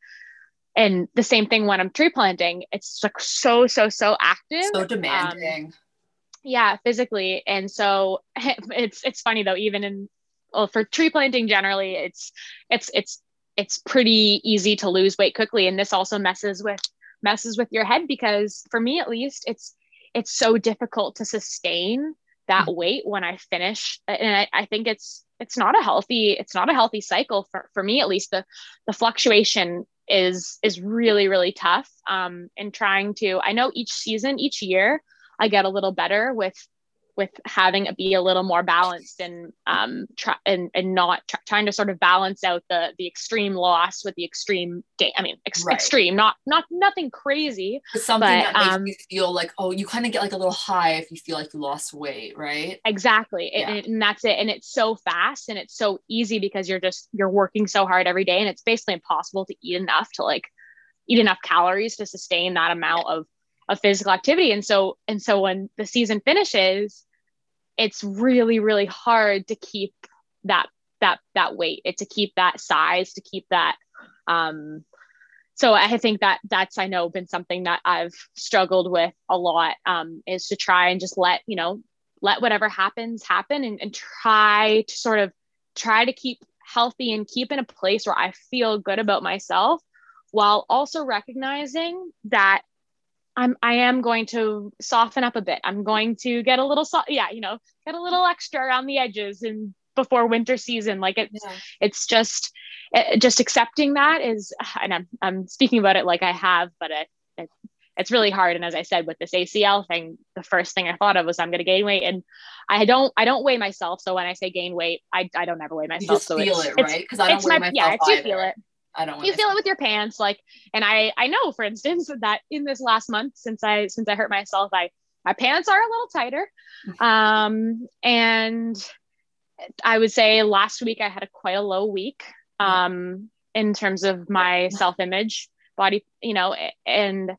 and the same thing when I'm tree planting, it's like so, so, so active. So demanding. Um, yeah, physically. And so [laughs] it's it's funny though, even in well, for tree planting generally, it's it's it's it's pretty easy to lose weight quickly. And this also messes with messes with your head because for me at least it's it's so difficult to sustain that mm-hmm. weight when I finish. And I, I, think it's it's not a healthy it's not a healthy cycle for, for me at least. The the fluctuation is is really really tough. Um, and trying to I know each season each year I get a little better with with having it be a little more balanced and um try and, and not tr- trying to sort of balance out the the extreme loss with the extreme gain i mean ex- right. extreme not not nothing crazy something but, that makes um, you feel like oh you kind of get like a little high if you feel like you lost weight right exactly yeah. and, and that's it and it's so fast and it's so easy because you're just you're working so hard every day and it's basically impossible to eat enough to like eat enough calories to sustain that amount yeah. of of physical activity and so and so when the season finishes it's really really hard to keep that that that weight it to keep that size to keep that um so i think that that's i know been something that i've struggled with a lot um is to try and just let you know let whatever happens happen and, and try to sort of try to keep healthy and keep in a place where i feel good about myself while also recognizing that I'm I am going to soften up a bit. I'm going to get a little so- yeah, you know, get a little extra around the edges and before winter season. Like it's yeah. it's just it, just accepting that is and I'm I'm speaking about it like I have, but it, it it's really hard. And as I said with this ACL thing, the first thing I thought of was I'm going to gain weight, and I don't I don't weigh myself. So when I say gain weight, I, I don't ever weigh myself. so feel it's, it, right? Because I don't weigh my, myself yeah, I do feel it. I don't you feel it with your pants like and I I know for instance that in this last month since I since I hurt myself I my pants are a little tighter. [laughs] Um and I would say last week I had a quite a low week um in terms of my [laughs] self-image body you know and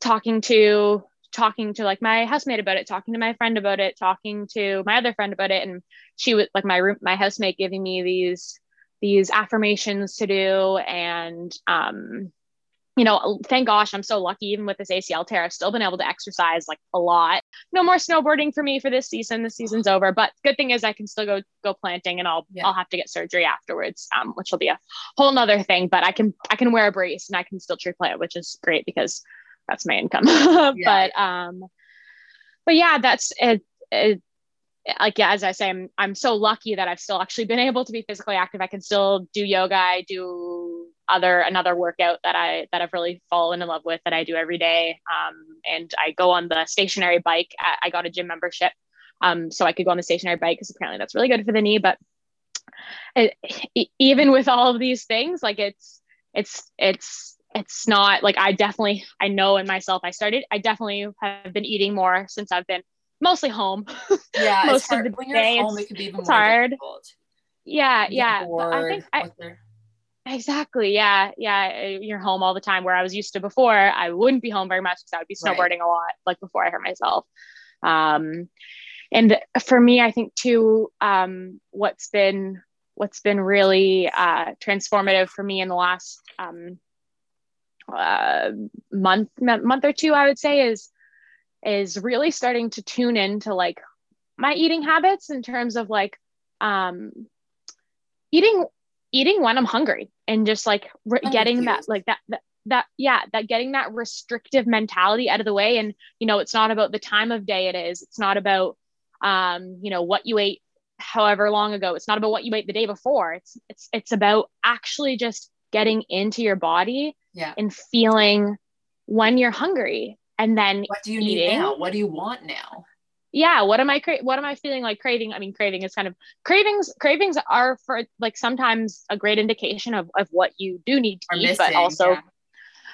talking to talking to like my housemate about it talking to my friend about it talking to my other friend about it and she was like my room my housemate giving me these these affirmations to do and um, you know thank gosh i'm so lucky even with this acl tear i've still been able to exercise like a lot. No more snowboarding for me for this season. The season's over. But good thing is i can still go go planting and i'll yeah. i'll have to get surgery afterwards um, which will be a whole nother thing. But i can i can wear a brace and i can still tree plant which is great because that's my income. [laughs] Yeah. but um but yeah that's it, it like yeah, as I say, I'm I'm so lucky that I've still actually been able to be physically active. I can still do yoga. I do other another workout that I that I've really fallen in love with that I do every day. Um, and I go on the stationary bike. I, I got a gym membership, um, so I could go on the stationary bike because apparently that's really good for the knee. But it, even with all of these things, like it's it's it's it's not like I definitely I know in myself I started I definitely have been eating more since I've been mostly home. Yeah, [laughs] most of the when day. Home, it's, it be it's hard. Difficult. Yeah, yeah. I think I, exactly. Yeah, yeah. You're home all the time. Where I was used to before, I wouldn't be home very much because I would be snowboarding right. a lot, like before I hurt myself. Um, and for me, I think too, um, what's been what's been really uh, transformative for me in the last um, uh, month month or two, I would say, is is really starting to tune into like my eating habits in terms of like um eating eating when i'm hungry and just like re- getting that like that, that that yeah that getting that restrictive mentality out of the way. And you know it's not about the time of day it is. It's not about um you know what you ate however long ago. It's not about what you ate the day before. It's it's it's about actually just getting into your body yeah. and feeling when you're hungry and then what do you eating. need now what do you want now yeah what am i cra- what am i feeling like craving i mean craving is kind of cravings cravings are for like sometimes a great indication of, of what you do need to eat missing, but also yeah.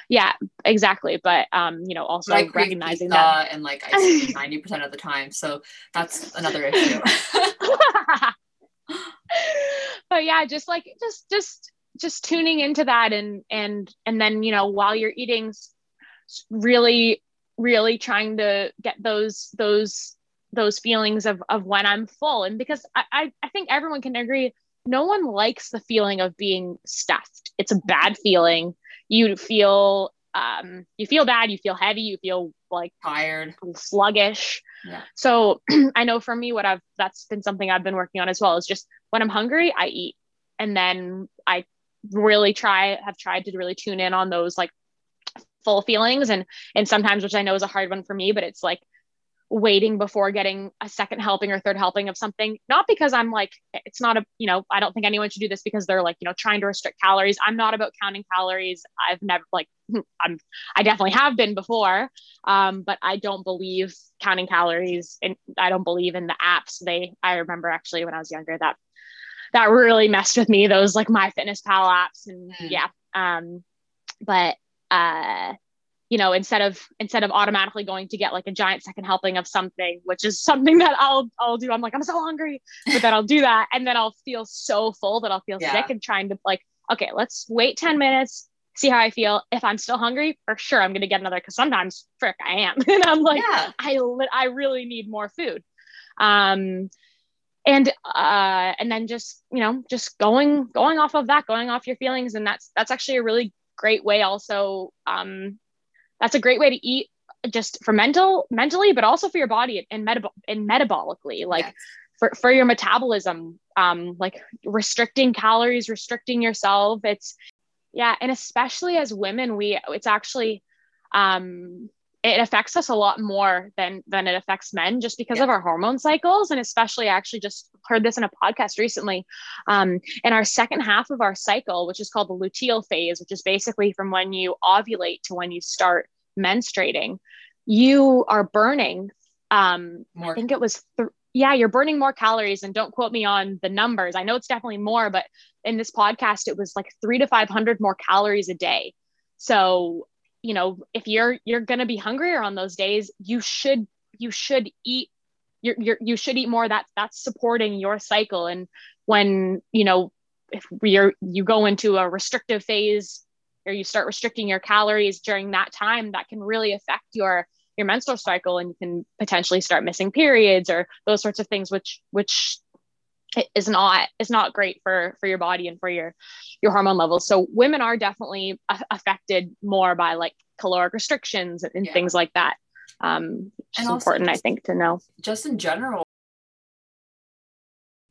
yeah. exactly but um you know also like recognizing that and like i 90% of the time so that's another issue [laughs] but yeah just like just just just tuning into that and and and then you know while you're eating really really trying to get those those those feelings of of when I'm full. And because I, I, I think everyone can agree, no one likes the feeling of being stuffed. It's a bad feeling. You feel um you feel bad, you feel heavy, you feel like tired, sluggish. Yeah. So [clears throat] I know for me what I've that's been something I've been working on as well is just when I'm hungry, I eat. And then I really try have tried to really tune in on those like full feelings and and sometimes which I know is a hard one for me but it's like waiting before getting a second helping or third helping of something. Not because i'm like it's not a you know i don't think anyone should do this because they're like you know trying to restrict calories. I'm not about counting calories. I've never like [laughs] i'm i definitely have been before um, but i don't believe counting calories and i don't believe in the apps. They i remember actually when i was younger that that really messed with me those like MyFitnessPal apps and mm. yeah um but uh you know instead of instead of automatically going to get like a giant second helping of something which is something [laughs] that i'll i'll do. I'm like i'm so hungry but then i'll do that. And then i'll feel so full that i'll feel yeah. sick and trying to like okay let's wait 10 minutes see how i feel. If i'm still hungry for sure i'm going to get another because sometimes frick i am. [laughs] And i'm like yeah. i i really need more food. Um and uh and then just you know just going going off of that going off your feelings. And that's that's actually a really great way also um that's a great way to eat just for mental mentally but also for your body and meta- and metabolically like yes. for, for your metabolism um like restricting calories restricting yourself it's yeah and especially as women we it's actually um it affects us a lot more than than it affects men just because yeah. of our hormone cycles and especially I actually just heard this in a podcast recently um, in our second half of our cycle which is called the luteal phase which is basically from when you ovulate to when you start menstruating you are burning um, more. I think it was th- yeah you're burning more calories and don't quote me on the numbers I know it's definitely more but in this podcast it was like 3 to 500 more calories a day so you know if you're you're going to be hungrier on those days you should you should eat you're, you're, you should eat more that that's supporting your cycle. And when you know if you're you go into a restrictive phase or you start restricting your calories during that time that can really affect your your menstrual cycle and you can potentially start missing periods or those sorts of things which which is not is not great for for your body and for your your hormone levels. So women are definitely affected more by like caloric restrictions and, and yeah. things like that. Um it's important just, i think to know. just in general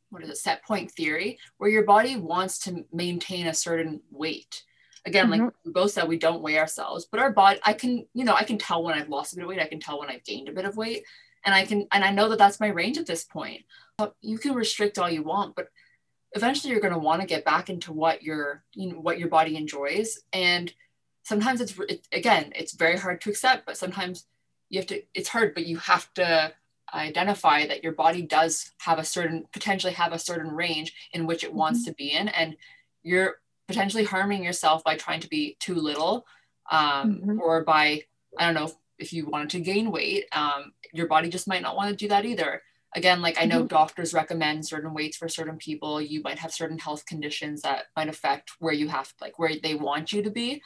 what is it set point theory where your body wants to maintain a certain weight. Again mm-hmm. like we both said we don't weigh ourselves but our body i can you know i can tell when i've lost a bit of weight i can tell when i've gained a bit of weight and i can and i know that that's my range at this point you can restrict all you want but eventually you're going to want to get back into what your you know what your body enjoys and sometimes it's it, again it's very hard to accept but sometimes you have to it's hard but you have to identify that your body does have a certain potentially have a certain range in which it wants mm-hmm. to be in and you're potentially harming yourself by trying to be too little um, mm-hmm. or by i don't know if you wanted to gain weight um, your body just might not want to do that either again like i know mm-hmm. doctors recommend certain weights for certain people you might have certain health conditions that might affect where you have like where they want you to be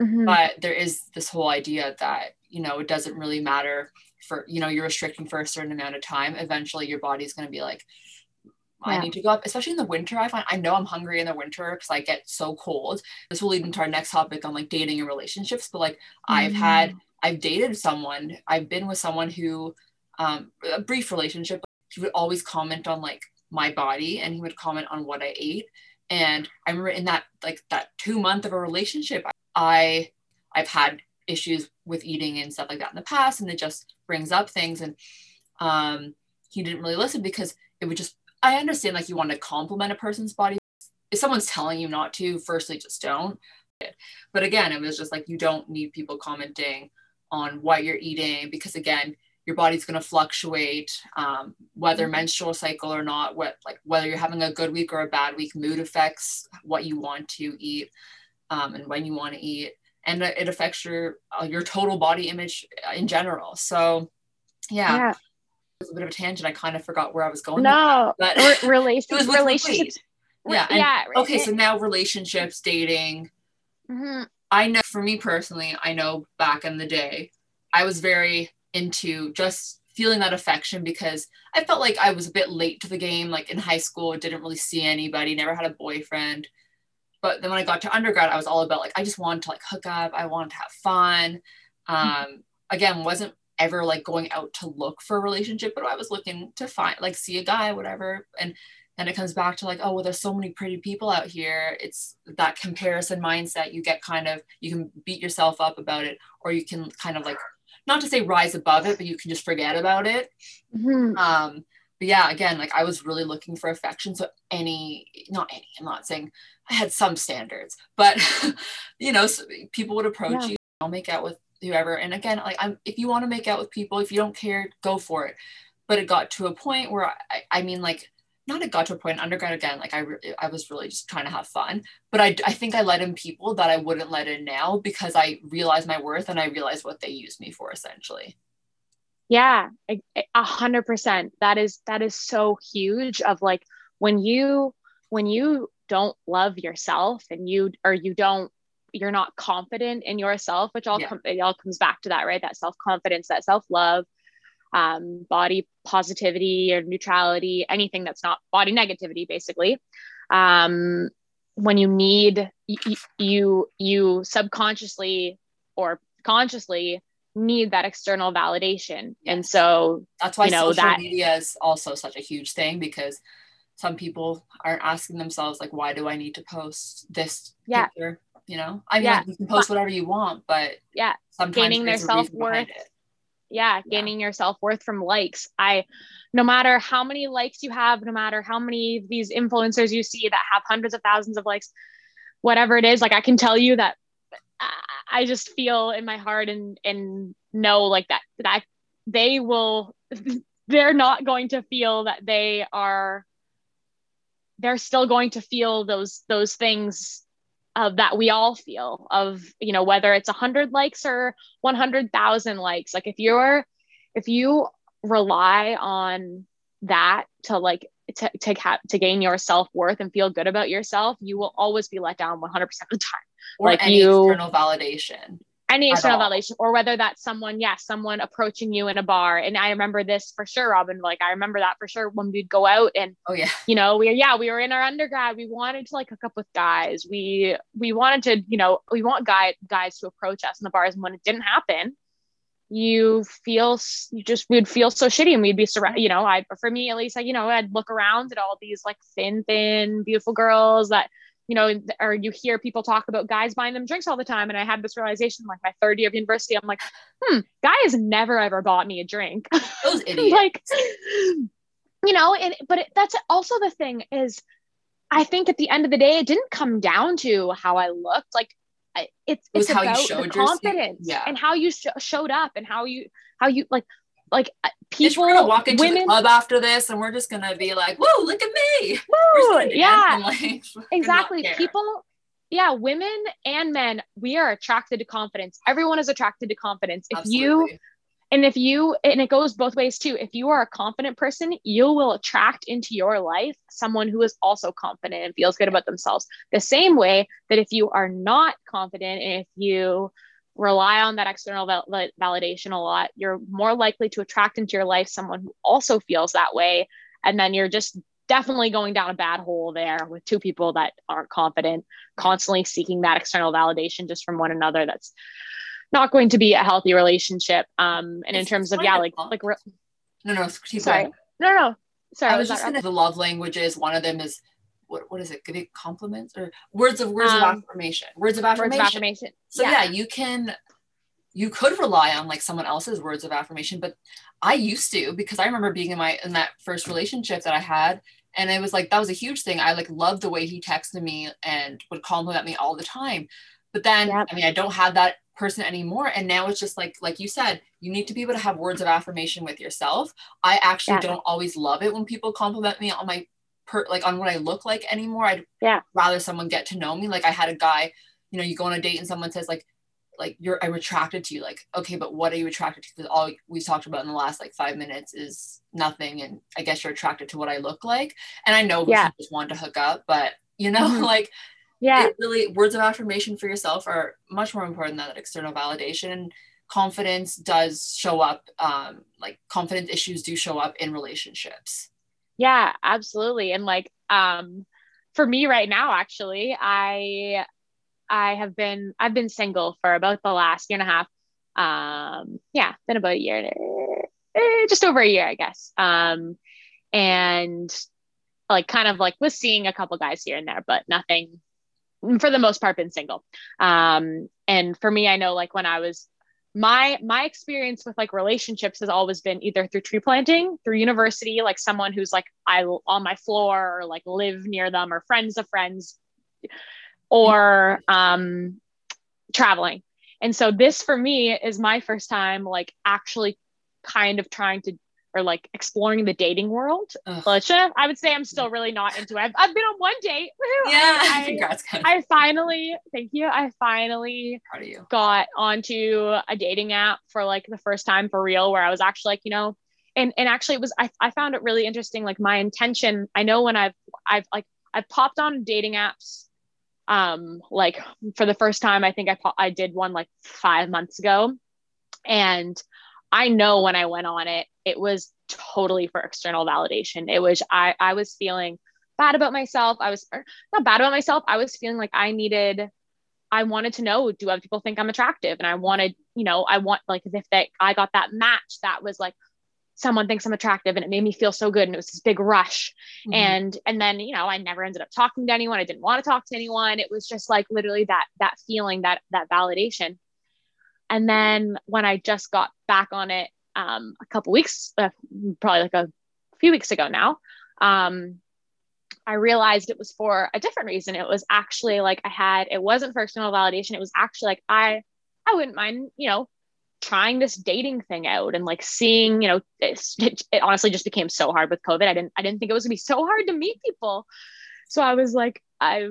mm-hmm. but there is this whole idea that you know it doesn't really matter for you know you're restricting for a certain amount of time eventually your body's going to be like I need to go up, especially in the winter. I find I know I'm hungry in the winter because I get so cold. This will lead into our next topic on like dating and relationships. But like mm-hmm. I've had, mm. I've dated someone, I've been with someone who, um, a brief relationship. He would always comment on like my body, and he would comment on what I ate. And I remember in that like that two month of a relationship, I I've had issues with eating and stuff like that in the past, and it just brings up things. And um, he didn't really listen because it would just I understand like you want to compliment a person's body. If someone's telling you not to, firstly, just don't. But again, it was just like you don't need people commenting on what you're eating because again, your body's going to fluctuate, um, whether mm-hmm. menstrual cycle or not. What like whether you're having a good week or a bad week, mood affects what you want to eat um, and when you want to eat, and it affects your uh, your total body image in general. So, yeah. yeah was a bit of a tangent. I kind of forgot where I was going. No, but Re- [laughs] relationships. relationships. Yeah. And, yeah. Okay. So now relationships, dating. Mm-hmm. I know for me personally, I know back in the day, I was very into just feeling that affection because I felt like I was a bit late to the game. Like in high school, didn't really see anybody, never had a boyfriend. But then when I got to undergrad, I was all about like I just wanted to like hook up, I wanted to have fun. Mm-hmm. Um. Again, wasn't ever like going out to look for a relationship, but I was looking to find like see a guy, whatever. And and it comes back to like oh well there's so many pretty people out here it's that comparison mindset you get kind of you can beat yourself up about it or you can kind of like not to say rise above it but you can just forget about it mm-hmm. um but yeah again like i was really looking for affection so any not any i'm not saying i had some standards but [laughs] you know so people would approach yeah. you i'll make out with whoever and again like i'm if you want to make out with people if you don't care go for it but it got to a point where i, I mean like not it got to a point undergrad again like i re- i was really just trying to have fun but I, I think i let in people that i wouldn't let in now because i realized my worth and i realized what they used me for essentially. Yeah a hundred percent. That is that is so huge of like when you when you don't love yourself and you or you don't you're not confident in yourself which all yeah. com- it all comes back to that right? That self-confidence that self-love um, body positivity or neutrality, anything that's not body negativity, basically. Um, when you need you, you you subconsciously or consciously need that external validation, yes. and so that's why you know, social that, media is also such a huge thing because some people aren't asking themselves like, why do I need to post this yeah. picture? You know, I mean, yeah. you can post whatever you want, but yeah, sometimes gaining their self worth yeah gaining yeah. your self-worth from likes i no matter how many likes you have no matter how many of these influencers you see that have hundreds of thousands of likes whatever it is like i can tell you that uh, i just feel in my heart and and know like that that they will [laughs] they're not going to feel that they are they're still going to feel those those things of that we all feel of you know whether it's 100 likes or 100,000 likes. Like if you're if you rely on that to like to to, ha- to gain your self-worth and feel good about yourself you will always be let down 100% of the time. Or like any you, external validation any external validation or whether that's someone yes yeah, someone approaching you in a bar. And i remember this for sure robin like i remember that for sure when we'd go out and oh yeah. you know we yeah we were in our undergrad. We wanted to like hook up with guys. We we wanted to you know we want guy guys to approach us in the bars. And when it didn't happen you feel you just would feel so shitty and we'd be surrounded you know i for me at least like you know i'd look around at all these like thin thin beautiful girls that you know, or you hear people talk about guys buying them drinks all the time. And I had this realization, like my third year of university, I'm like, hmm, guy has never ever bought me a drink. [laughs] Those idiots. like, [gasps] you know, and but it, that's also the thing is, I think at the end of the day, it didn't come down to how I looked. Like, it's it's it about the confidence yeah. and how you sh- showed up and how you how you like like uh, people we're gonna walk into women, the club after this and we're just gonna be like whoa look at me. [laughs] Whoa, yeah. like, [laughs] exactly. People yeah women and men we are attracted to confidence. Everyone is attracted to confidence. If Absolutely. you and if you and it goes both ways too. If you are a confident person you will attract into your life someone who is also confident and feels good about themselves. The same way that if you are not confident and if you rely on that external val- validation a lot, you're more likely to attract into your life someone who also feels that way. And then you're just definitely going down a bad hole there with two people that aren't confident, constantly seeking that external validation just from one another. That's not going to be a healthy relationship. Um, and it's in terms of, yeah, like, like, re- no, no, sorry. No, no, sorry. I was just gonna, the love languages. One of them is what, what is it? Give it compliments or words of words um, of affirmation. Words of affirmation. Words of affirmation. So yeah. yeah, you can you could rely on like someone else's words of affirmation, but I used to because I remember being in my in that first relationship that I had and it was like that was a huge thing. I like loved the way he texted me and would compliment me all the time. But then yep. I mean I don't have that person anymore and now it's just like like you said you need to be able to have words of affirmation with yourself i actually yeah. don't always love it when people compliment me on my per like on what I look like anymore. I'd yeah rather someone get to know me. Like I had a guy, you know, you go on a date and someone says like like you're I'm attracted to you. Like, okay, but what are you attracted to? Because all we talked about in the last like five minutes is nothing. And I guess you're attracted to what I look like. And I know yeah. just want to hook up, but you know, mm-hmm. [laughs] like yeah, really words of affirmation for yourself are much more important than that external validation. Confidence does show up, um, like confidence issues do show up in relationships. Yeah, absolutely. And like um for me right now actually, I I have been I've been single for about the last year and a half. Um yeah, been about a year eh, just over a year, I guess. Um and like kind of like was seeing a couple guys here and there, but nothing for the most part been single. Um, and for me, I know like when I was my my experience with like relationships has always been either through tree planting, through university, like someone who's like I on my floor or like live near them or friends of friends, or um, traveling. And so this for me is my first time like actually kind of trying to or like exploring the dating world. But I would say I'm still really not into it. I've, I've been on one date. [laughs] Yeah, I, [laughs] congrats. I finally, thank you. I finally you. got onto a dating app for like the first time for real, where I was actually like, you know, and and actually it was I, I found it really interesting. Like my intention, I know when I've I've like I've popped on dating apps um like for the first time i think i i did one like 5 months ago and i know when i went on it it was totally for external validation. It was i i was feeling bad about myself. I was not bad about myself. I was feeling like i needed i wanted to know do other people think i'm attractive? And i wanted you know i want like as if they i got that match that was like someone thinks I'm attractive and it made me feel so good and it was this big rush. Mm-hmm. and and then you know I never ended up talking to anyone. I didn't want to talk to anyone. It was just like literally that that feeling that that validation and then when I just got back on it um, a couple weeks uh, probably like a few weeks ago now um, I realized it was for a different reason it was actually like I had it wasn't for external validation it was actually like I I wouldn't mind you know trying this dating thing out and like seeing, you know, it, it, honestly just became so hard with COVID. I didn't, I didn't think it was gonna be so hard to meet people. So I was like, I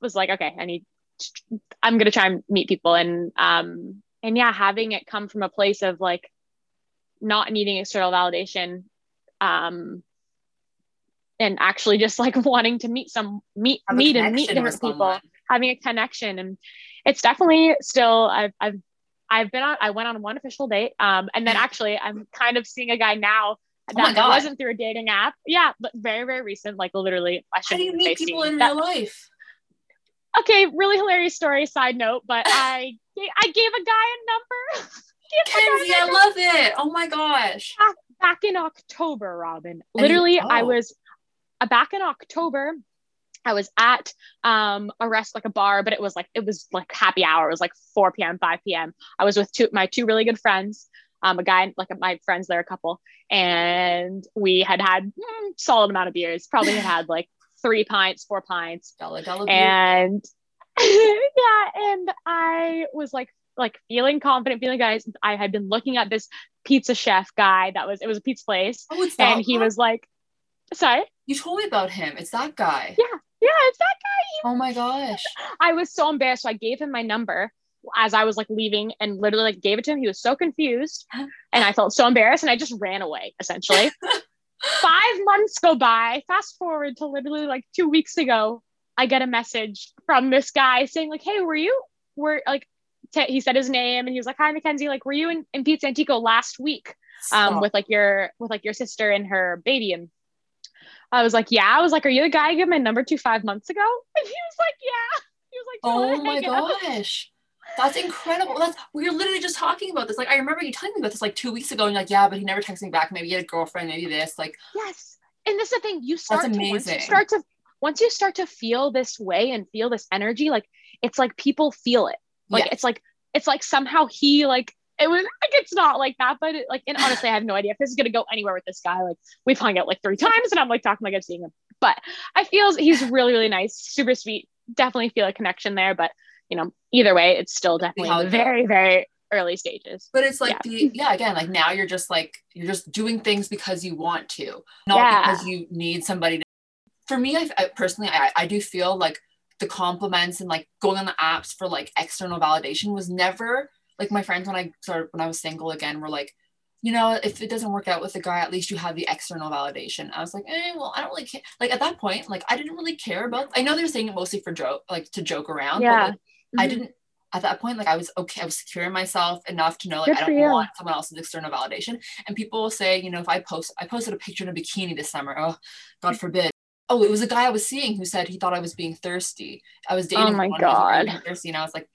was like, okay, I need, I'm gonna try and meet people. And, um, and yeah, having it come from a place of like not needing external validation, um, and actually just like [laughs] wanting to meet some meet meet and meet different people having a connection and it's definitely still I've, I've I've been on, I went on one official date. Um, and then [laughs] actually I'm kind of seeing a guy now oh that oh wasn't through a dating app. Yeah, but very, very recent, like literally. I How do you meet people in that. real life? Okay, really hilarious story, side note, but [laughs] I, I gave a guy a number. [laughs] Kenzie, I love it. Oh my gosh. Back, back in October, Robin. Literally, oh. I was uh, back in October. I was at um, a rest like a bar, but it was like it was like happy hour. It was like 4 p.m., 5 p.m. I was with two my two really good friends, um, a guy like my friends there, a couple, and we had had mm, solid amount of beers. Probably had had like three pints, four pints, dollar, dollar and [laughs] yeah, and I was like like feeling confident, feeling guys. I had been looking at this pizza chef guy that was it was a pizza place, oh, and he was like, sorry. You told me about him. It's that guy. Yeah. Yeah, it's that guy. Oh my gosh. [laughs] I was so embarrassed. So I gave him my number as I was like leaving and literally like gave it to him. He was so confused and I felt so embarrassed and I just ran away essentially. [laughs] Five months go by. Fast forward to literally like two weeks ago, I get a message from this guy saying like, "Hey, were you were like?" T- he said his name and he was like, "Hi, Mackenzie. Like, were you in, in Pizza Antico last week um, with like your with like your sister and her baby?" And I was like, yeah. I was like, are you the guy I gave my number to five months ago? [laughs] And he was like, yeah. He was like, oh my gosh. That's incredible. That's we were literally just talking about this. Like I remember you telling me about this like two weeks ago, and like, yeah, but he never texted me back. Maybe he had a girlfriend, maybe this. Like yes. And this is the thing. You start That's amazing. to once you start to once you start to feel this way and feel this energy, like it's like people feel it. Like yes. it's like it's like somehow he like it was like it's not like that, but it, like and honestly, I have no idea if this is gonna go anywhere with this guy. Like we've hung out like three times, and I'm like talking like I'm seeing him. But I feel he's really really nice, super sweet. Definitely feel a connection there. But you know, either way, it's still definitely very very early stages. But it's like yeah. the yeah again like now you're just like you're just doing things because you want to, not yeah. because you need somebody to. For me, I, I personally I, I do feel like the compliments and like going on the apps for like external validation was never like my friends when I started when I was single again were like, you know, if it doesn't work out with a guy, at least you have the external validation. I was like, eh, well, I don't really care. Like at that point, like I didn't really care about. I know they're saying it mostly for joke, like to joke around. Yeah. But, like, mm-hmm. I didn't. At that point, like I was okay. I was secure in myself enough to know like Good I don't want someone else's external validation. And people will say, you know, if I post, I posted a picture in a bikini this summer. Oh, God forbid. Oh, it was a guy I was seeing who said he thought I was being thirsty. I was dating. Oh my God. thirsty, and I was like,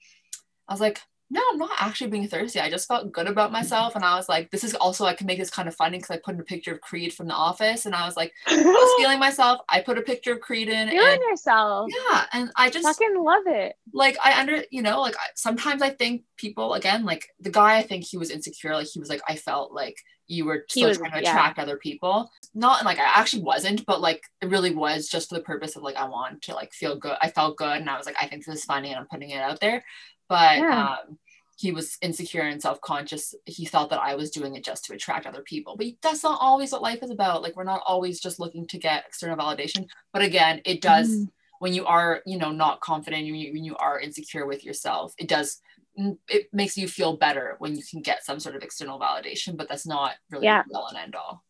I was like, no, I'm not actually being thirsty. I just felt good about myself. And I was like, this is also, I can make this kind of funny because I put in a picture of Creed from The Office. And I was like, [laughs] I was feeling myself. I put a picture of Creed in. Feeling and, yourself. Yeah. And I just fucking love it. Like, I under, you know, like sometimes I think people, again, like the guy, I think he was insecure. Like, he was like, I felt like you were still was, trying to attract yeah. other people. Not like I actually wasn't, but like it really was just for the purpose of like, I want to like feel good. I felt good. And I was like, I think this is funny and I'm putting it out there. But, yeah. um, he was insecure and self-conscious he thought that i was doing it just to attract other people but that's not always what life is about like we're not always just looking to get external validation but again it does mm. when you are you know not confident when you, when you are insecure with yourself it does it makes you feel better when you can get some sort of external validation but that's not really yeah. all and end all.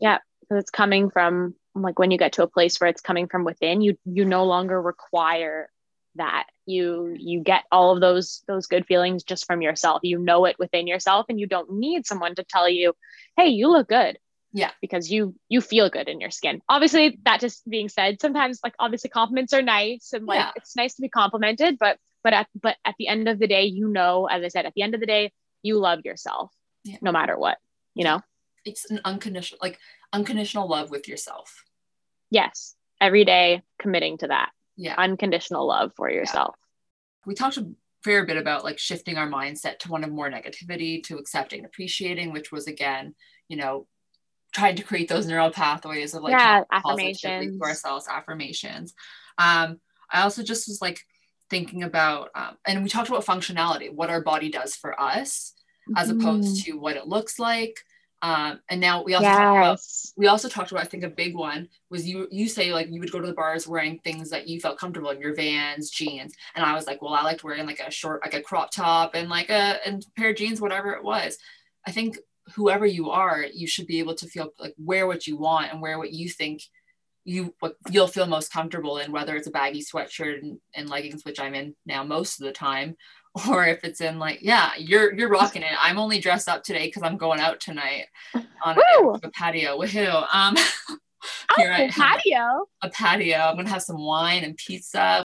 Yeah because it's coming from like when you get to a place where it's coming from within you you no longer require that. You you get all of those those good feelings just from yourself. You know it within yourself and you don't need someone to tell you hey you look good. Yeah. Because you you feel good in your skin. Obviously that just being said sometimes like obviously compliments are nice and like yeah. it's nice to be complimented but but at but at the end of the day you know as i said at the end of the day you love yourself yeah. no matter what you know? It's an unconditional like unconditional love with yourself. Yes. Every day committing to that. Yeah. Unconditional love for yourself. Yeah. we talked a fair bit about like shifting our mindset to one of more negativity to accepting appreciating which was again you know trying to create those neural pathways of like yeah, affirmations to ourselves affirmations. Um i also just was like thinking about um, and we talked about functionality what our body does for us mm-hmm. as opposed to what it looks like um, and now we also yes. talked about, we also talked about I think a big one was you you say like you would go to the bars wearing things that you felt comfortable in your Vans jeans and I was like well I liked wearing like a short like a crop top and like a and pair of jeans whatever it was I think whoever you are you should be able to feel like wear what you want and wear what you think you what you'll feel most comfortable in whether it's a baggy sweatshirt and, and leggings which I'm in now most of the time [laughs] or if it's in like yeah you're you're rocking it. I'm only dressed up today because i'm going out tonight on a, a, patio. Woohoo! Um [laughs] here oh, patio. A patio. I'm gonna have some wine and pizza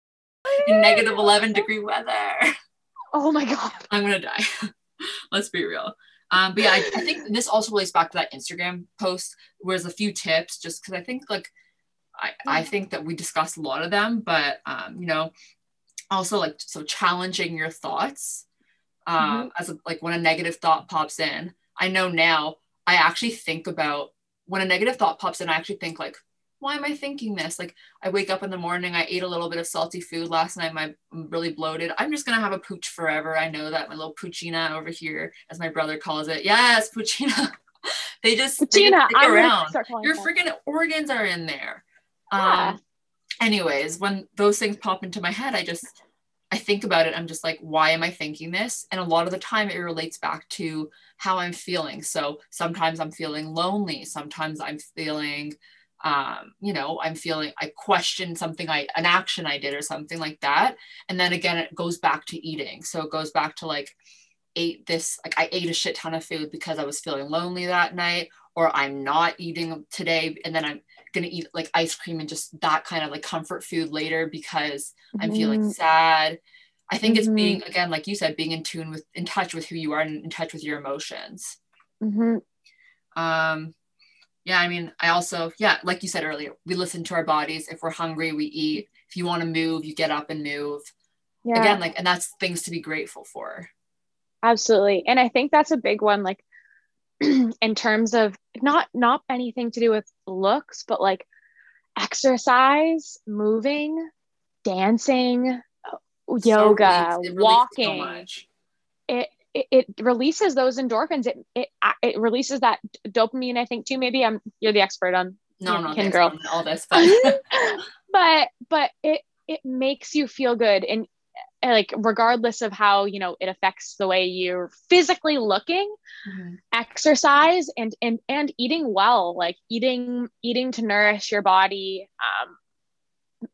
in negative 11 degree weather. Oh my god. [laughs] I'm gonna die. Let's be real. Um but yeah I, I think this also relates back to that instagram post. Where there's a few tips just because i think like I, I think that we discussed a lot of them, but um, you know, also like so challenging your thoughts um, mm-hmm. as a, like when a negative thought pops in. I know now i actually think about when a negative thought pops in i actually think like why am i thinking this? Like i wake up in the morning i ate a little bit of salty food last night my, i'm really bloated. I'm just gonna have a pooch forever. I know that my little poochina over here as my brother calls it. Yes poochina. [laughs] They just, they just stick around. your freaking organs are in there yeah. um anyways, when those things pop into my head, I just I think about it. I'm just like, why am I thinking this? And a lot of the time, it relates back to how I'm feeling. So sometimes I'm feeling lonely. Sometimes I'm feeling, um, you know, I'm feeling I question something I an action I did or something like that. And then again, it goes back to eating. So it goes back to like ate this like I ate a shit ton of food because I was feeling lonely that night, or I'm not eating today, and then I'm gonna eat like ice cream and just that kind of like comfort food later because mm-hmm. I'm feeling mm-hmm. sad. I think mm-hmm. it's being again, like you said, being in tune with in touch with who you are and in touch with your emotions. Mm-hmm. Um yeah, I mean, I also, yeah, like you said earlier, we listen to our bodies. If we're hungry, we eat. If you want to move, you get up and move. Yeah. Again, like, and that's things to be grateful for. Absolutely. And I think that's a big one. Like, [clears throat] in terms of not not anything to do with looks but like exercise moving dancing so yoga it walking. so it, it, it releases those endorphins. It, it it releases that dopamine i think too. Maybe i'm you're the expert on no, no, kin girl. all this [laughs] but but but it it makes you feel good. And like regardless of how you know it affects the way you're physically looking mm-hmm. exercise and and and eating well like eating eating to nourish your body um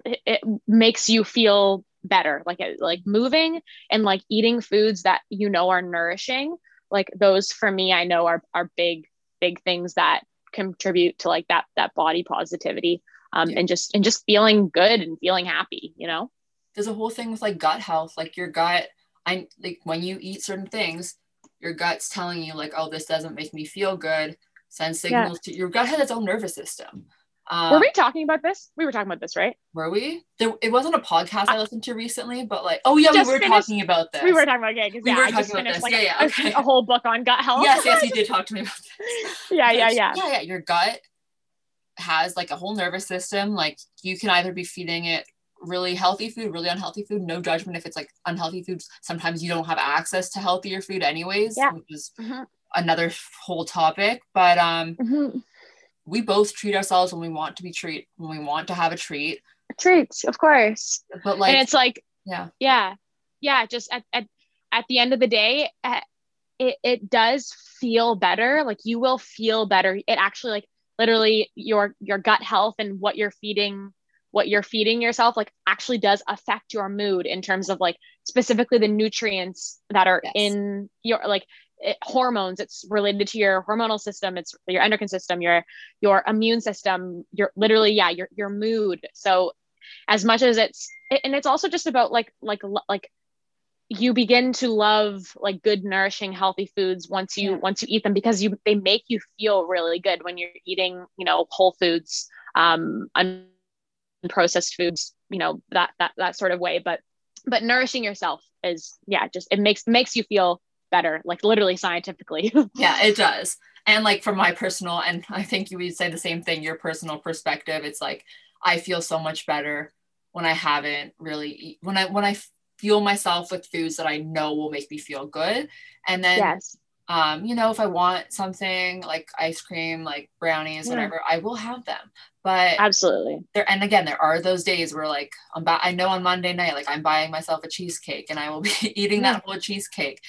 it, it makes you feel better like like moving and like eating foods that you know are nourishing like those for me i know are are big big things that contribute to like that that body positivity um yeah. and just and just feeling good and feeling happy you know there's a whole thing with like gut health like your gut I like when you eat certain things, your gut's telling you like, oh, this doesn't make me feel good. Send signals yeah. to your gut has its own nervous system. Um, were we talking about this? We were talking about this, right? Were we? There, it wasn't a podcast I listened to recently, but like, oh yeah, we were finished, talking about this. We were talking about yeah, we yeah, were I talking about this. Like, yeah, yeah, okay. a, whole book on gut health. Yes, yes, you [laughs] did talk to me about this. yeah, yeah, yeah, yeah, yeah. Your gut has like a whole nervous system. Like you can either be feeding it really healthy food, really unhealthy food. No judgment if it's like unhealthy foods. Sometimes you don't have access to healthier food, anyways, yeah. which is mm-hmm. another whole topic. But um. Mm-hmm we both treat ourselves when we want to be treat when we want to have a treat. Treats, of course. But like, and it's like, yeah, yeah, yeah. Just at at at the end of the day, eh, it it does feel better. Like you will feel better. It actually like literally your your gut health and what you're feeding what you're feeding yourself like actually does affect your mood in terms of like specifically the nutrients that are yes. in your like it, hormones it's related to your hormonal system it's your endocrine system your your immune system your literally yeah your your mood so as much as it's and it's also just about like like like you begin to love like good nourishing healthy foods once you yeah. once you eat them because you they make you feel really good when you're eating you know whole foods um unprocessed foods you know that that that sort of way but but nourishing yourself is yeah just it makes makes you feel better, like literally scientifically. [laughs] yeah, it does. And like from my personal, and [laughs] I think you would say the same thing, your personal perspective, it's like I feel so much better when I haven't really eat, when I when I fuel myself with foods that I know will make me feel good. And then yes. um, you know, if I want something like ice cream, like brownies, yeah. whatever, I will have them. But absolutely there and again, there are those days where like I'm I know on Monday night, like I'm buying myself a cheesecake and I will be [laughs] eating that whole cheesecake.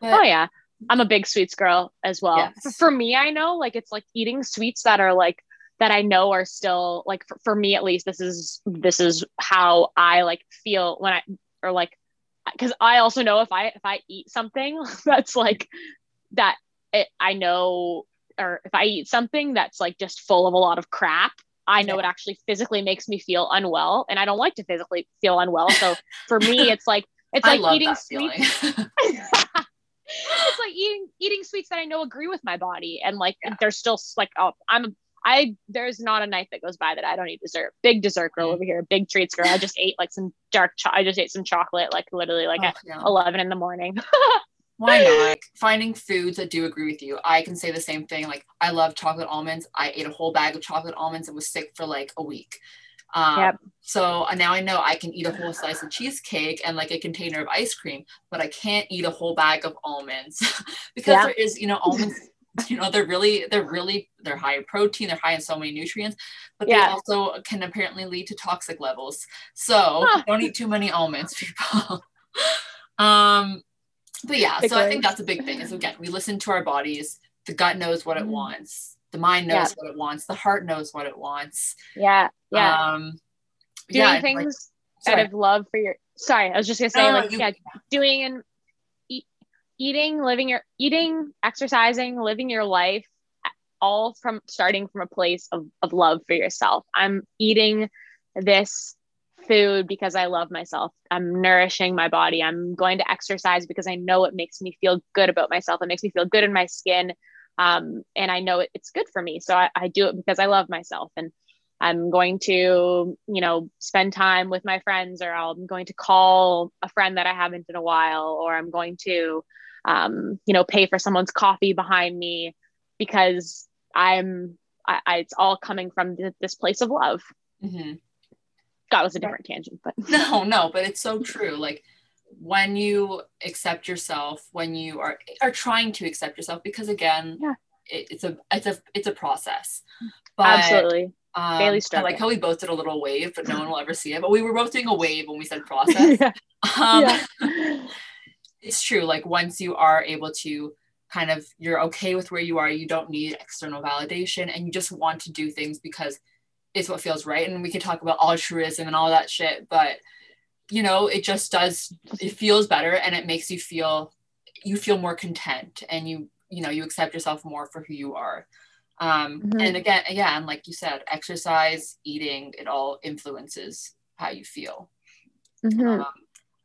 But, oh yeah. I'm a big sweets girl as well. Yes. For me, I know like it's like eating sweets that are like that I know are still like for, for me at least this is this is how I like feel when I or like because I also know if I if I eat something [laughs] that's like that it, I know or if I eat something that's like just full of a lot of crap I know yeah. it actually physically makes me feel unwell and I don't like to physically feel unwell so for me [laughs] it's like it's like eating sweets [laughs] [laughs] it's like eating eating sweets that I know agree with my body, and like yeah. they're still like oh I'm I there's not a night that goes by that I don't eat dessert. Big dessert girl mm. over here, big treats girl. I just ate like some dark. Cho- I just ate some chocolate like literally like oh, at yeah. eleven in the morning. Why not? Finding foods that do agree with you. I can say the same thing. Like I love chocolate almonds. I ate a whole bag of chocolate almonds and was sick for like a week. Um, yep. So uh, now I know I can eat a whole slice of cheesecake and like a container of ice cream, but I can't eat a whole bag of almonds [laughs] because yeah. there is, you know, almonds. You know, they're really, they're really, they're high in protein. They're high in so many nutrients, but yeah. they also can apparently lead to toxic levels. So don't eat too many almonds, [laughs] people. um, but yeah, so I think that's a big thing. Is again, we listen to our bodies. The gut knows what it mm. wants the mind knows yeah. what it wants the heart knows what it wants yeah yeah um doing yeah, things like, out of love for your sorry i was just gonna say like you, yeah doing and eat, eating living your eating exercising living your life all from starting from a place of, of love for yourself i'm eating this food because i love myself i'm nourishing my body i'm going to exercise because i know it makes me feel good about myself it makes me feel good in my skin um, and I know it, it's good for me. So I, I do it because I love myself and I'm going to, you know, spend time with my friends or I'm going to call a friend that I haven't in a while, or I'm going to, um, you know, pay for someone's coffee behind me because I'm, I, I it's all coming from th- this place of love. Mm-hmm. God was a different tangent, but [laughs] no, no, but it's so true. Like when you accept yourself when you are are trying to accept yourself because again yeah. it, it's a it's a it's a process but, absolutely um, Daily I like how we both did a little wave, but no one will ever see it. But we were both doing a wave when we said [laughs] process. yeah. Um, yeah. [laughs] it's true. Like once you are able to kind of, you're okay with where you are. You don't need external validation, and you just want to do things because it's what feels right. And we could talk about altruism and all that shit, but you know it just does it feels better and it makes you feel you feel more content and you you know you accept yourself more for who you are um mm-hmm. and again yeah and like you said exercise eating it all influences how you feel mm-hmm. um,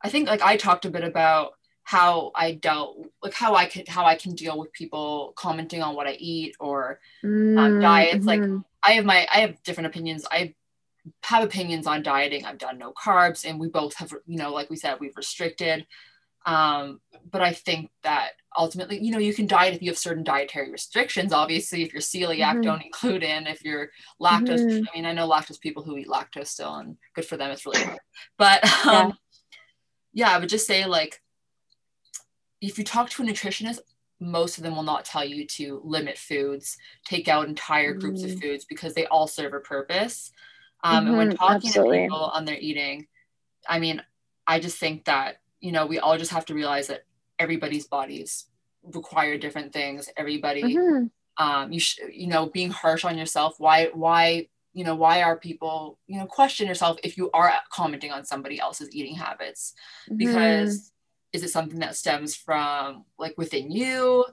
I think like I talked a bit about how I dealt like how I can how I can deal with people commenting on what I eat or um, mm, diets. Like mm-hmm. I have my I have different opinions. I have opinions on dieting. I've done no carbs, and we both have you know like we said we've restricted. Um, but I think that ultimately, you know, you can diet if you have certain dietary restrictions. Obviously, if you're celiac, mm-hmm. don't include in. If you're lactose, mm-hmm. I mean, I know lactose people who eat lactose still, and good for them. It's really hard. But [laughs] um, yeah. yeah, I would just say like, if you talk to a nutritionist, most of them will not tell you to limit foods, take out entire groups mm-hmm. of foods because they all serve a purpose. Um, and when mm-hmm. talking Absolutely. to people on their eating, I mean, I just think that you know we all just have to realize that everybody's bodies require different things everybody mm-hmm. um you sh- you know being harsh on yourself why why you know why are people you know question yourself if you are commenting on somebody else's eating habits mm-hmm. because is it something that stems from like within you?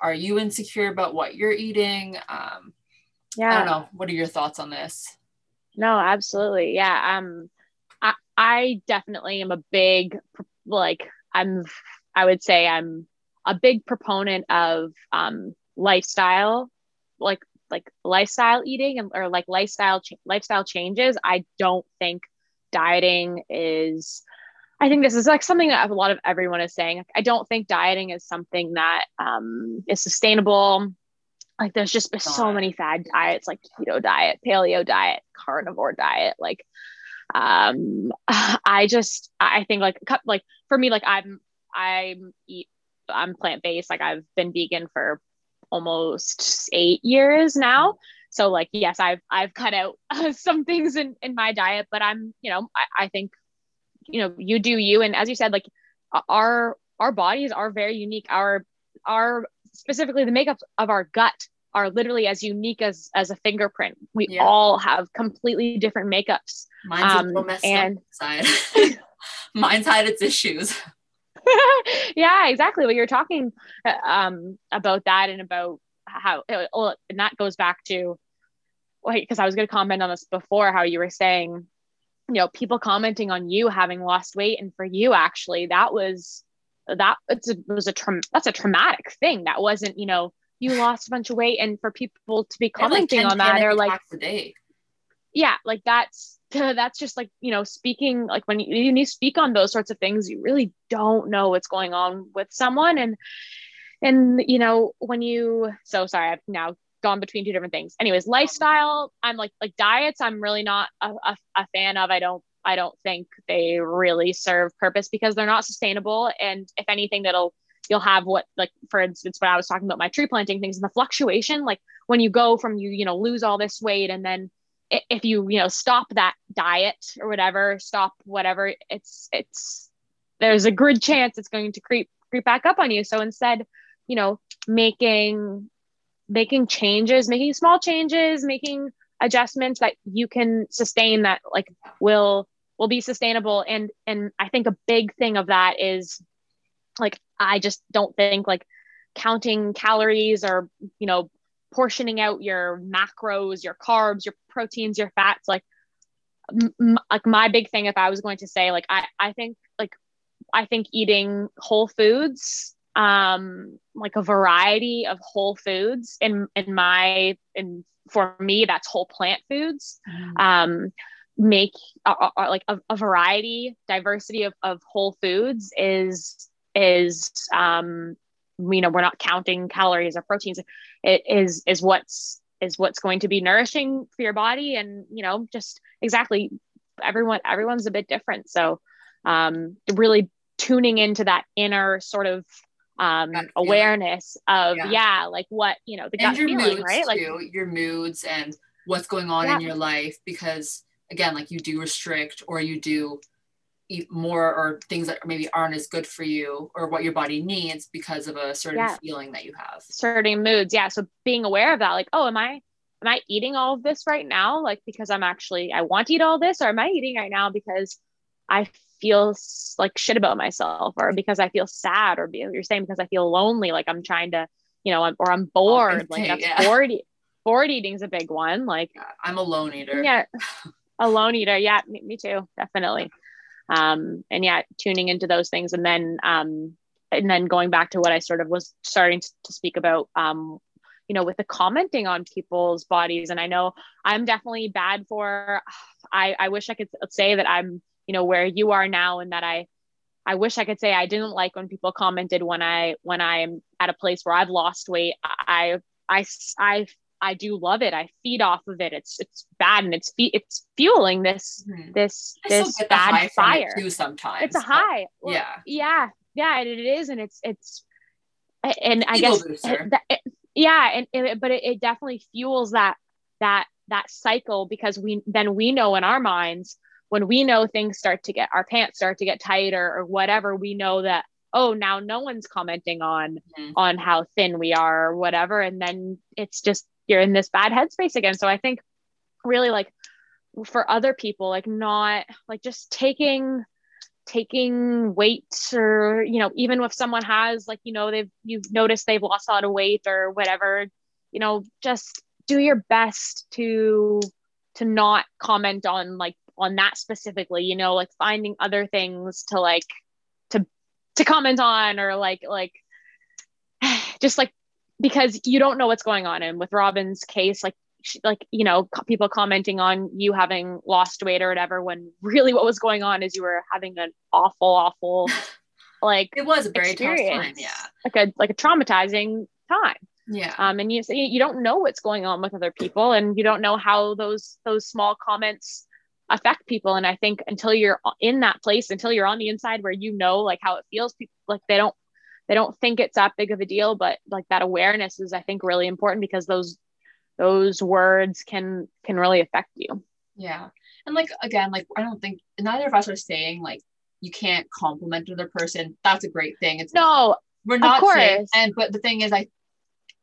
Are you insecure about what you're eating? Um yeah i don't know. What are your thoughts on this? No absolutely. Yeah um i i definitely am a big like i'm I would say I'm a big proponent of um, lifestyle, like like lifestyle eating and or like lifestyle ch- lifestyle changes. I don't think dieting is. I think this is like something that a lot of everyone is saying. I don't think dieting is something that um, is sustainable. Like there's just so many fad diets, like keto diet, paleo diet, carnivore diet. Like um, [sighs] I just I think like like for me like I'm I'm eat I'm plant based. Like I've been vegan for almost eight years now. So like yes, I've I've cut out uh, [laughs] some things in in my diet, but I'm you know I, I think you know you do you, and as you said, like our our bodies are very unique. Our our specifically the makeup of our gut are literally as unique as as a fingerprint. We yeah. all have completely different makeups. Mine's um, and [laughs] side. [laughs] Mine's had its issues. [laughs] yeah, exactly. Well, you're talking uh, um, about that and about how, uh, and that goes back to, wait because I was going to comment on this before, how you were saying, you know, people commenting on you having lost weight, and for you, actually, that was that it's a, it was a tra- that's a traumatic thing. That wasn't, you know, you lost a bunch of weight, and for people to be commenting like on that, they're like, yeah, like that's [laughs] that's just like you know speaking like when you, when you speak on those sorts of things you really don't know what's going on with someone and and you know when you so sorry i've now gone between two different things. Anyways lifestyle i'm like like diets i'm really not a, a, a fan of. I don't i don't think they really serve purpose because they're not sustainable. And if anything that'll you'll have what like for instance when i was talking about my tree planting things and the fluctuation like when you go from you you know lose all this weight and then if you you know stop that diet or whatever stop whatever it's it's there's a good chance it's going to creep creep back up on you. So instead you know making making changes making small changes making adjustments that you can sustain that like will will be sustainable and and i think a big thing of that is like i just don't think like counting calories or you know portioning out your macros, your carbs, your proteins, your fats. Like, m- like my big thing, if I was going to say, like, I, I think, like, I think eating whole foods, um, like a variety of whole foods in, in my, in, for me, that's whole plant foods. Mm. Um, make uh, uh, like a, a, variety diversity of, of whole foods is is um you know we're not counting calories or proteins it is is what's is what's going to be nourishing for your body and you know just exactly everyone everyone's a bit different so um really tuning into that inner sort of um awareness of yeah. yeah. like what you know the and gut feeling right like your moods and what's going on yeah. in your life because again like you do restrict or you do eat more or things that maybe aren't as good for you or what your body needs because of a certain yeah. feeling that you have certain moods yeah so being aware of that like oh am i am i eating all of this right now like because i'm actually i want to eat all this or am i eating right now because i feel like shit about myself or because i feel sad or you're saying because i feel lonely like i'm trying to you know or i'm bored like that's yeah. bored bored eating is a big one like i'm a lone eater. Yeah [laughs] a lone eater. Yeah me, me too definitely. Um, and yeah tuning into those things and then um, and then going back to what i sort of was starting to, to speak about um, you know with the commenting on people's bodies. And i know i'm definitely bad for [sighs] i i wish i could say that i'm you know where you are now and that i i wish i could say i didn't like when people commented when i when i'm at a place where i've lost weight i i i I do love it. I feed off of it. It's it's bad and it's fe- it's fueling this mm-hmm. this this bad fire. too sometimes it's a high. Well, yeah, yeah, yeah. It is, and it's it's and I guess it, it, yeah, and it, but it, it definitely fuels that that that cycle because we then we know in our minds when we know things start to get our pants start to get tighter or whatever we know that oh now no one's commenting on mm-hmm. on how thin we are or whatever and then it's just you're in this bad headspace again. So I think really like for other people, like not like just taking taking weight or you know even if someone has like you know they've you've noticed they've lost a lot of weight or whatever you know just do your best to to not comment on like on that specifically you know like finding other things to like to to comment on or like like [sighs] just like because you don't know what's going on. And with Robin's case, like, like you know, people commenting on you having lost weight or whatever, when really what was going on is you were having an awful, awful, [laughs] like it was a very experience. tough time, yeah, like a like a traumatizing time. Yeah. Um, and you you don't know what's going on with other people, and you don't know how those those small comments affect people. And I think until you're in that place, until you're on the inside where you know like how it feels, people like they don't they don't think it's that big of a deal but like that awareness is i think really important because those those words can can really affect you. Yeah. And like again like i don't think neither of us are saying like you can't compliment another person. That's a great thing. It's no we're not saying and but the thing is i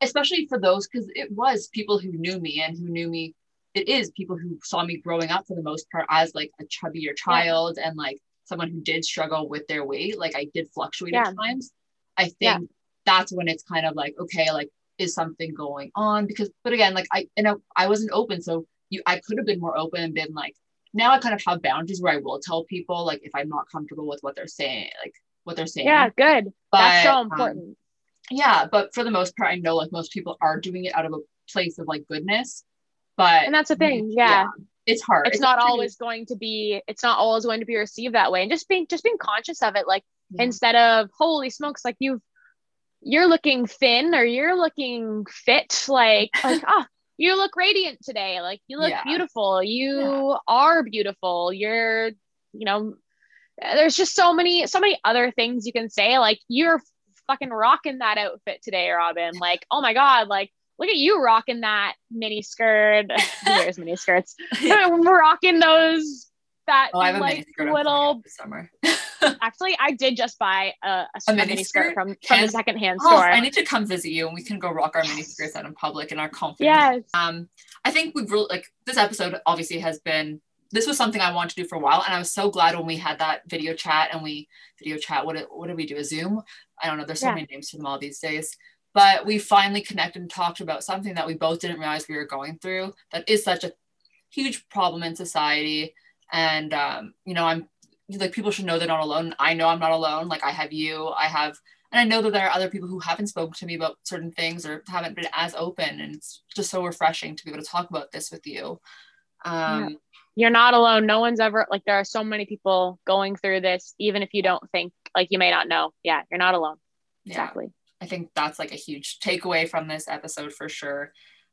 especially for those because it was people who knew me and who knew me it is people who saw me growing up for the most part as like a chubbier child yeah. and like someone who did struggle with their weight like i did fluctuate yeah. at times I think yeah. that's when it's kind of like, okay, like is something going on? Because but again, like I you know, I wasn't open. So you I could have been more open and been like, now I kind of have boundaries where I will tell people like if I'm not comfortable with what they're saying, like what they're saying. Yeah, good. But, That's so um, important. Um, yeah, but for the most part, I know like most people are doing it out of a place of like goodness. But and that's the thing, yeah. yeah it's hard. It's, it's not always going to be. It's not always going to be received that way, and just being just being conscious of it. Like yeah. instead of holy smokes like you've you're looking thin or you're looking fit like [laughs] like ah oh, you look radiant today like you look yeah. beautiful you yeah. are beautiful you're you know there's just so many so many other things you can say like you're fucking rocking that outfit today robin like oh my god like look at you rocking that mini skirt [laughs] there's [laughs] mini skirts we're rocking those that oh, like little summer. [laughs] actually, I did just buy a, a, a mini, mini skirt, from, from the secondhand oh, store. I need to come visit you and we can go rock our mini skirts out in public in our confidence. Yes. Um, I think we've really like this episode obviously has been this was something I wanted to do for a while, and I was so glad when we had that video chat and we video chat. What what did we do? A Zoom? I don't know. There's so yeah. many names for them all these days. But we finally connected and talked about something that we both didn't realize we were going through. That is such a huge problem in society. And um, you know i'm like people should know they're not alone. I know i'm not alone. Like i have you. I have and i know that there are other people who haven't spoken to me about certain things or haven't been as open. And it's just so refreshing to be able to talk about this with you. Um, yeah. you're not alone. No one's ever like there are so many people going through this even if you don't think like you may not know. Yeah you're not alone. Exactly. yeah. I think that's like a huge takeaway from this episode for sure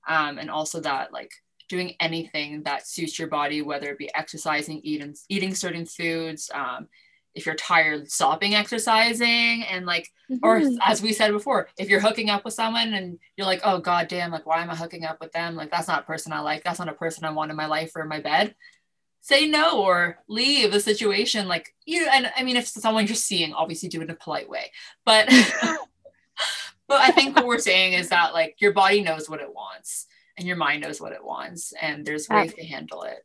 um, and also that like doing anything that suits your body, whether it be exercising, eating, eating certain foods, um, if you're tired, stopping exercising, and like, mm-hmm. or as we said before, if you're hooking up with someone and you're like, oh god damn, like why am I hooking up with them? Like that's not a person I like. That's not a person I want in my life or in my bed. Say no or leave the situation. Like you, and I mean, if someone you're seeing, obviously do it in a polite way, but. [laughs] but I think what we're saying is that like your body knows what it wants and your mind knows what it wants and there's ways yeah. to handle it.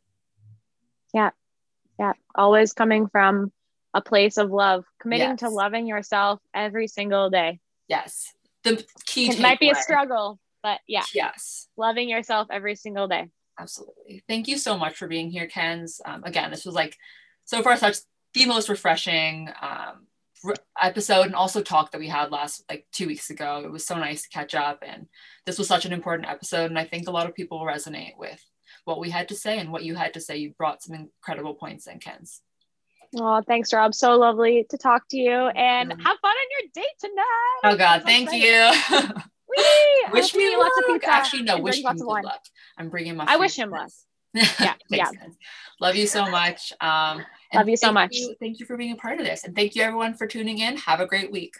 Yeah. Yeah. Always coming from a place of love committing yes. to loving yourself every single day. Yes. The key it might be a struggle but yeah. Yes. Loving yourself every single day. Absolutely. Thank you so much for being here kens. Um, again this was like so far such the most refreshing um, episode and also talk that we had last like two weeks ago. It was so nice to catch up, and this was such an important episode. And I think a lot of people resonate with what we had to say and what you had to say. You brought some incredible points and Ken's. Oh, thanks, Rob. So lovely to talk to you and have fun on your date tonight. Oh God, thank you. [laughs] Whee! [laughs] wish me lots of luck. pizza Actually, no, and wish him good wine. luck. I'm bringing my. I wish him luck. Yeah, [laughs] yeah. guys. Love you so much. Um, and Love you so much. you- thank you for being a part of this, and thank you everyone for tuning in. Have a great week.